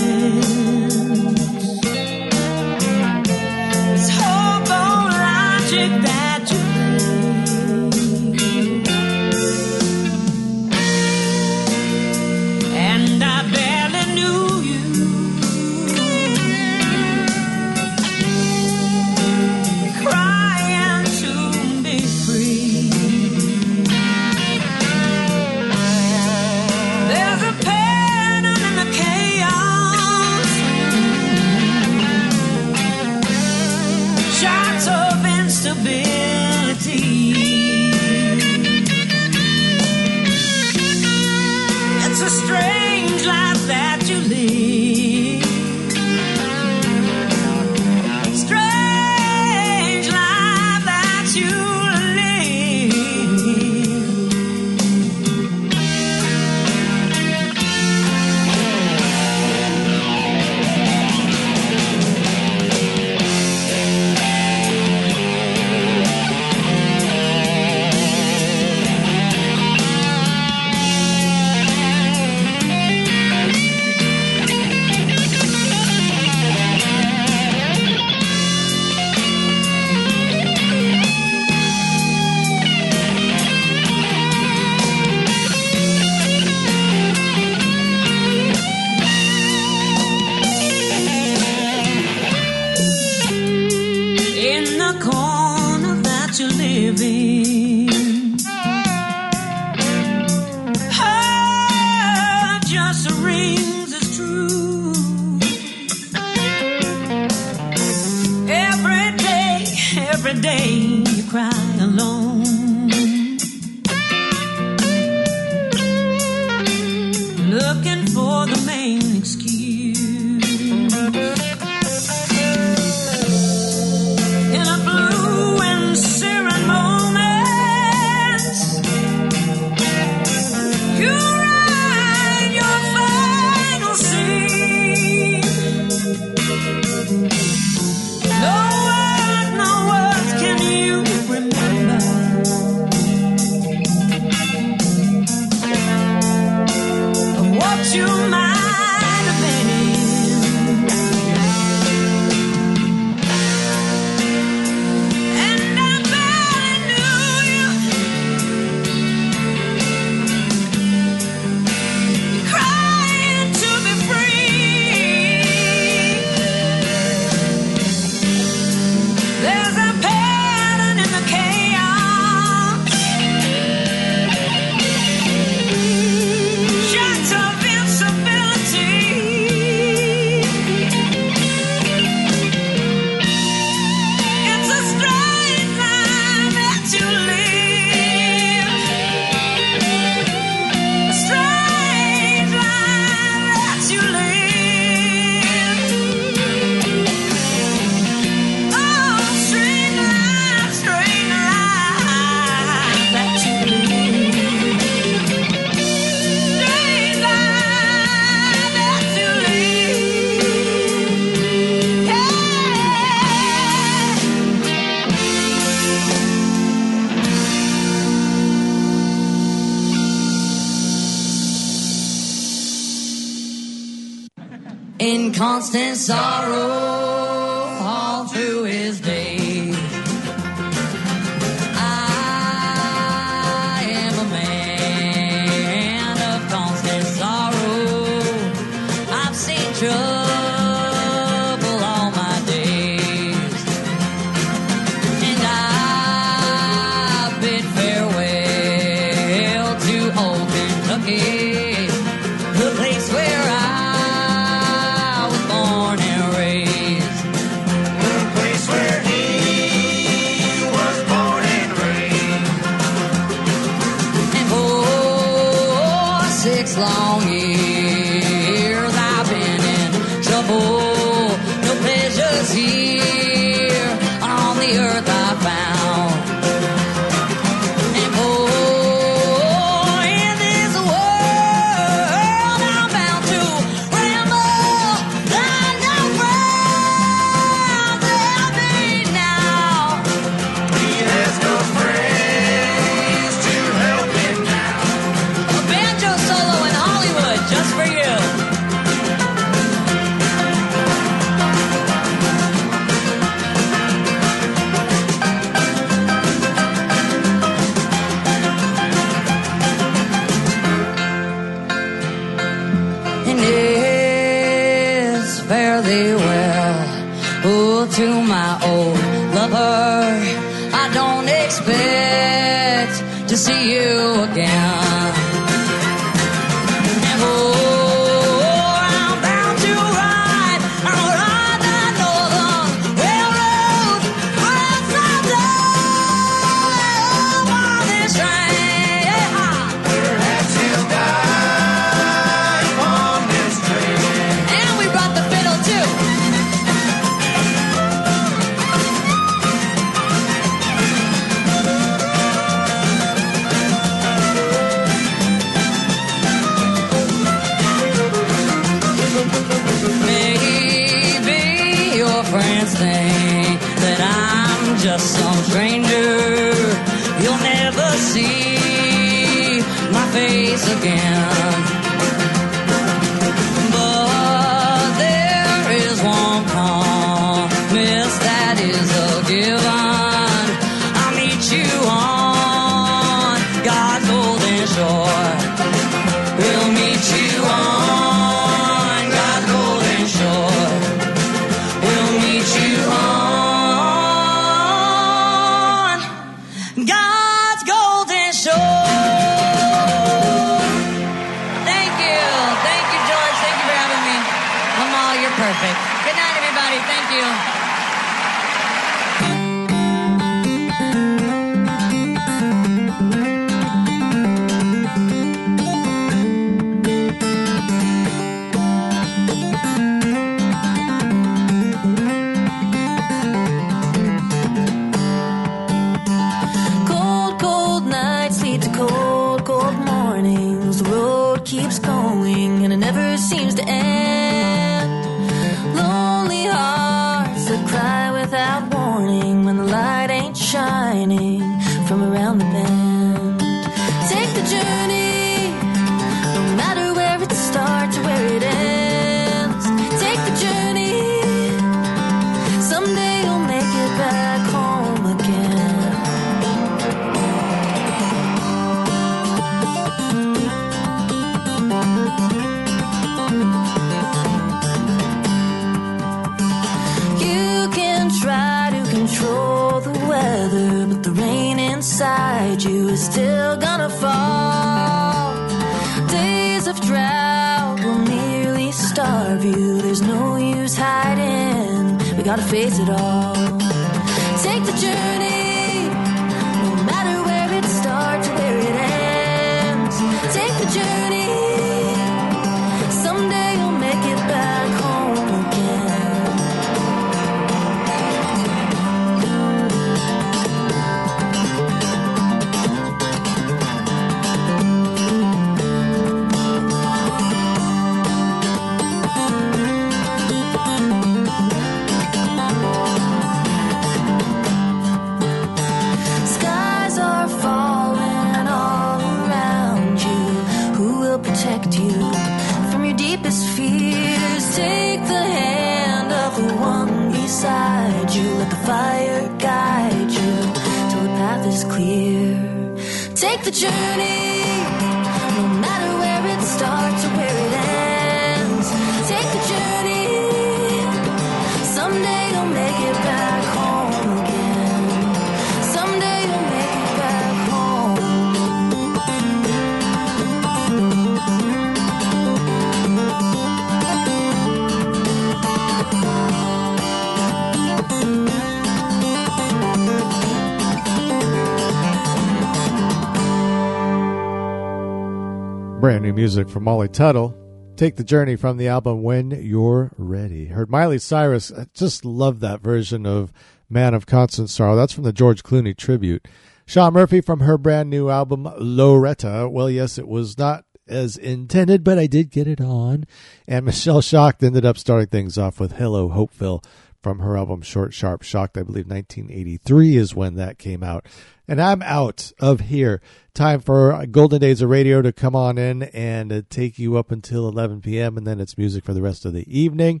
from Molly Tuttle. Take the journey from the album When You're Ready. Heard Miley Cyrus. I just love that version of Man of Constant Sorrow. That's from the George Clooney tribute. Shaun Murphy from her brand new album Loretta. Well, yes, it was not as intended, but I did get it on. And Michelle Shocked ended up starting things off with Hello Hopeville from her album Short Sharp Shocked. I believe 1983 is when that came out. And I'm out of here. Time for Golden Days of Radio to come on in and uh, take you up until 11 p.m. And then it's music for the rest of the evening.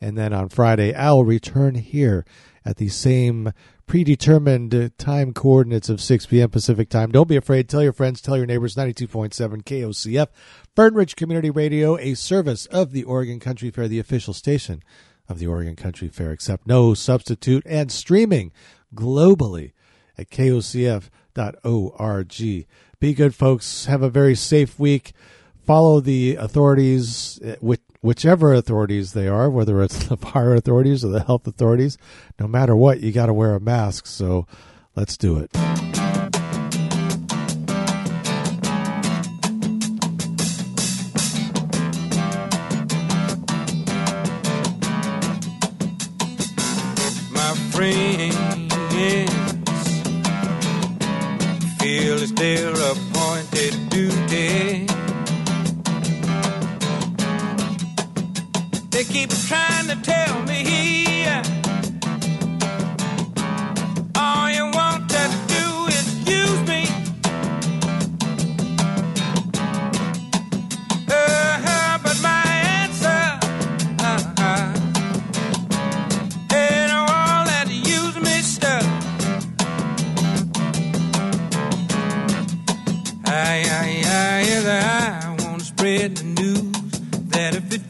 And then on Friday, I'll return here at the same predetermined time coordinates of 6 p.m. Pacific time. Don't be afraid. Tell your friends, tell your neighbors. 92.7 KOCF, Fern Ridge Community Radio, a service of the Oregon Country Fair, the official station of the Oregon Country Fair, except no substitute, and streaming globally at kocf.org. Be good, folks. Have a very safe week. Follow the authorities, eh, whichever authorities they are, whether it's the fire authorities or the health authorities. No matter what, you got to wear a mask. So let's do it.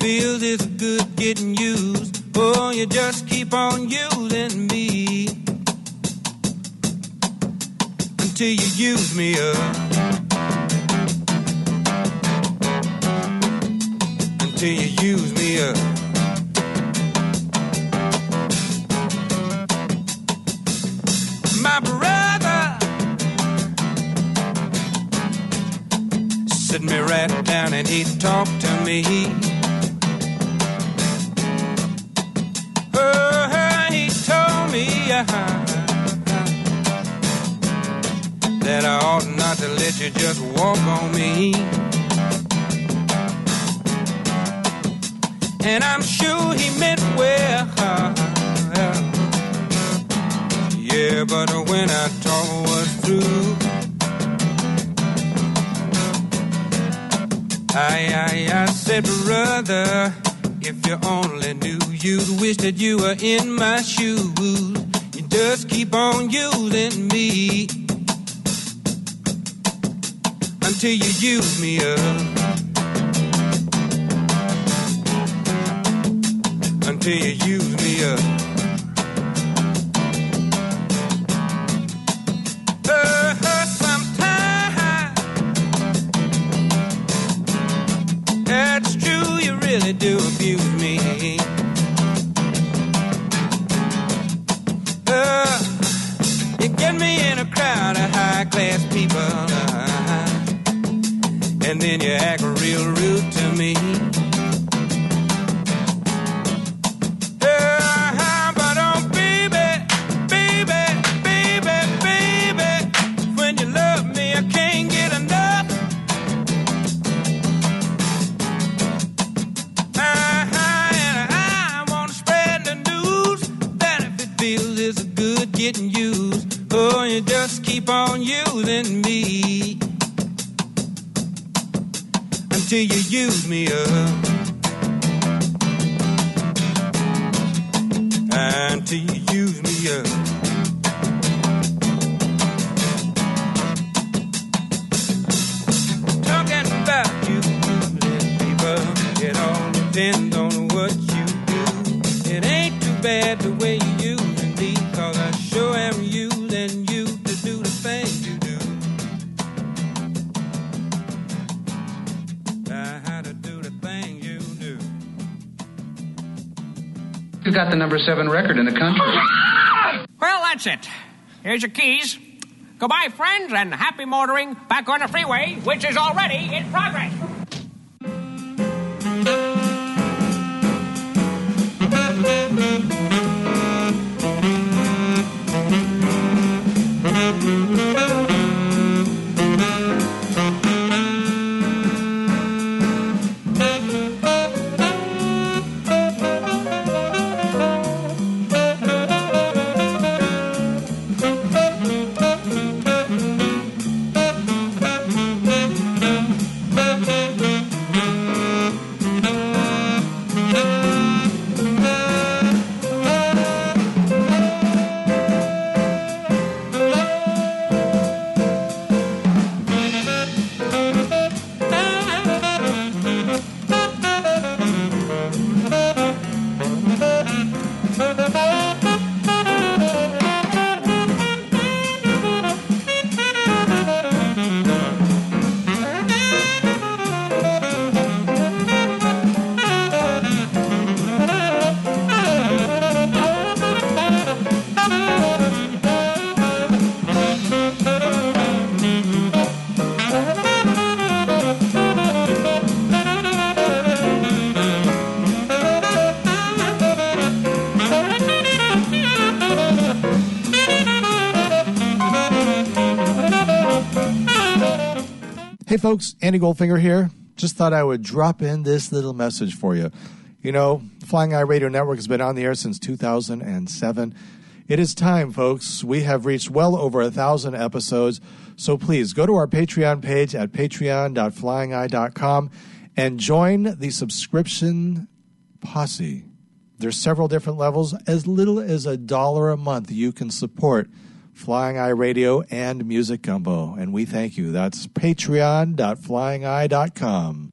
Feels it's good getting used, oh, you just keep on using me until you use me up. Until you use me up. my brother sit me right down and he talked to me. behind. That I ought not to let you just walk on me. And I'm sure he meant well. Yeah, but when I talk was through, I, I, I said, brother, if you only knew, you'd wish that you were in my shoes. Just keep on using me until you use me up. Until you use me up. Goodbye, friends, and happy motoring back on the freeway, which is already in progress. Folks, Andy Goldfinger here. Just thought I would drop in this little message for you. You know, Flying Eye Radio Network has been on the air since 2007. It is time, folks. We have reached well over a thousand episodes. So please go to our Patreon page at patreon.flyingeye.com and join the subscription posse. There's several different levels. As little as a dollar a month, you can support Flying Eye Radio and Music Gumbo. And we thank you. That's patreon.flyingeye.com.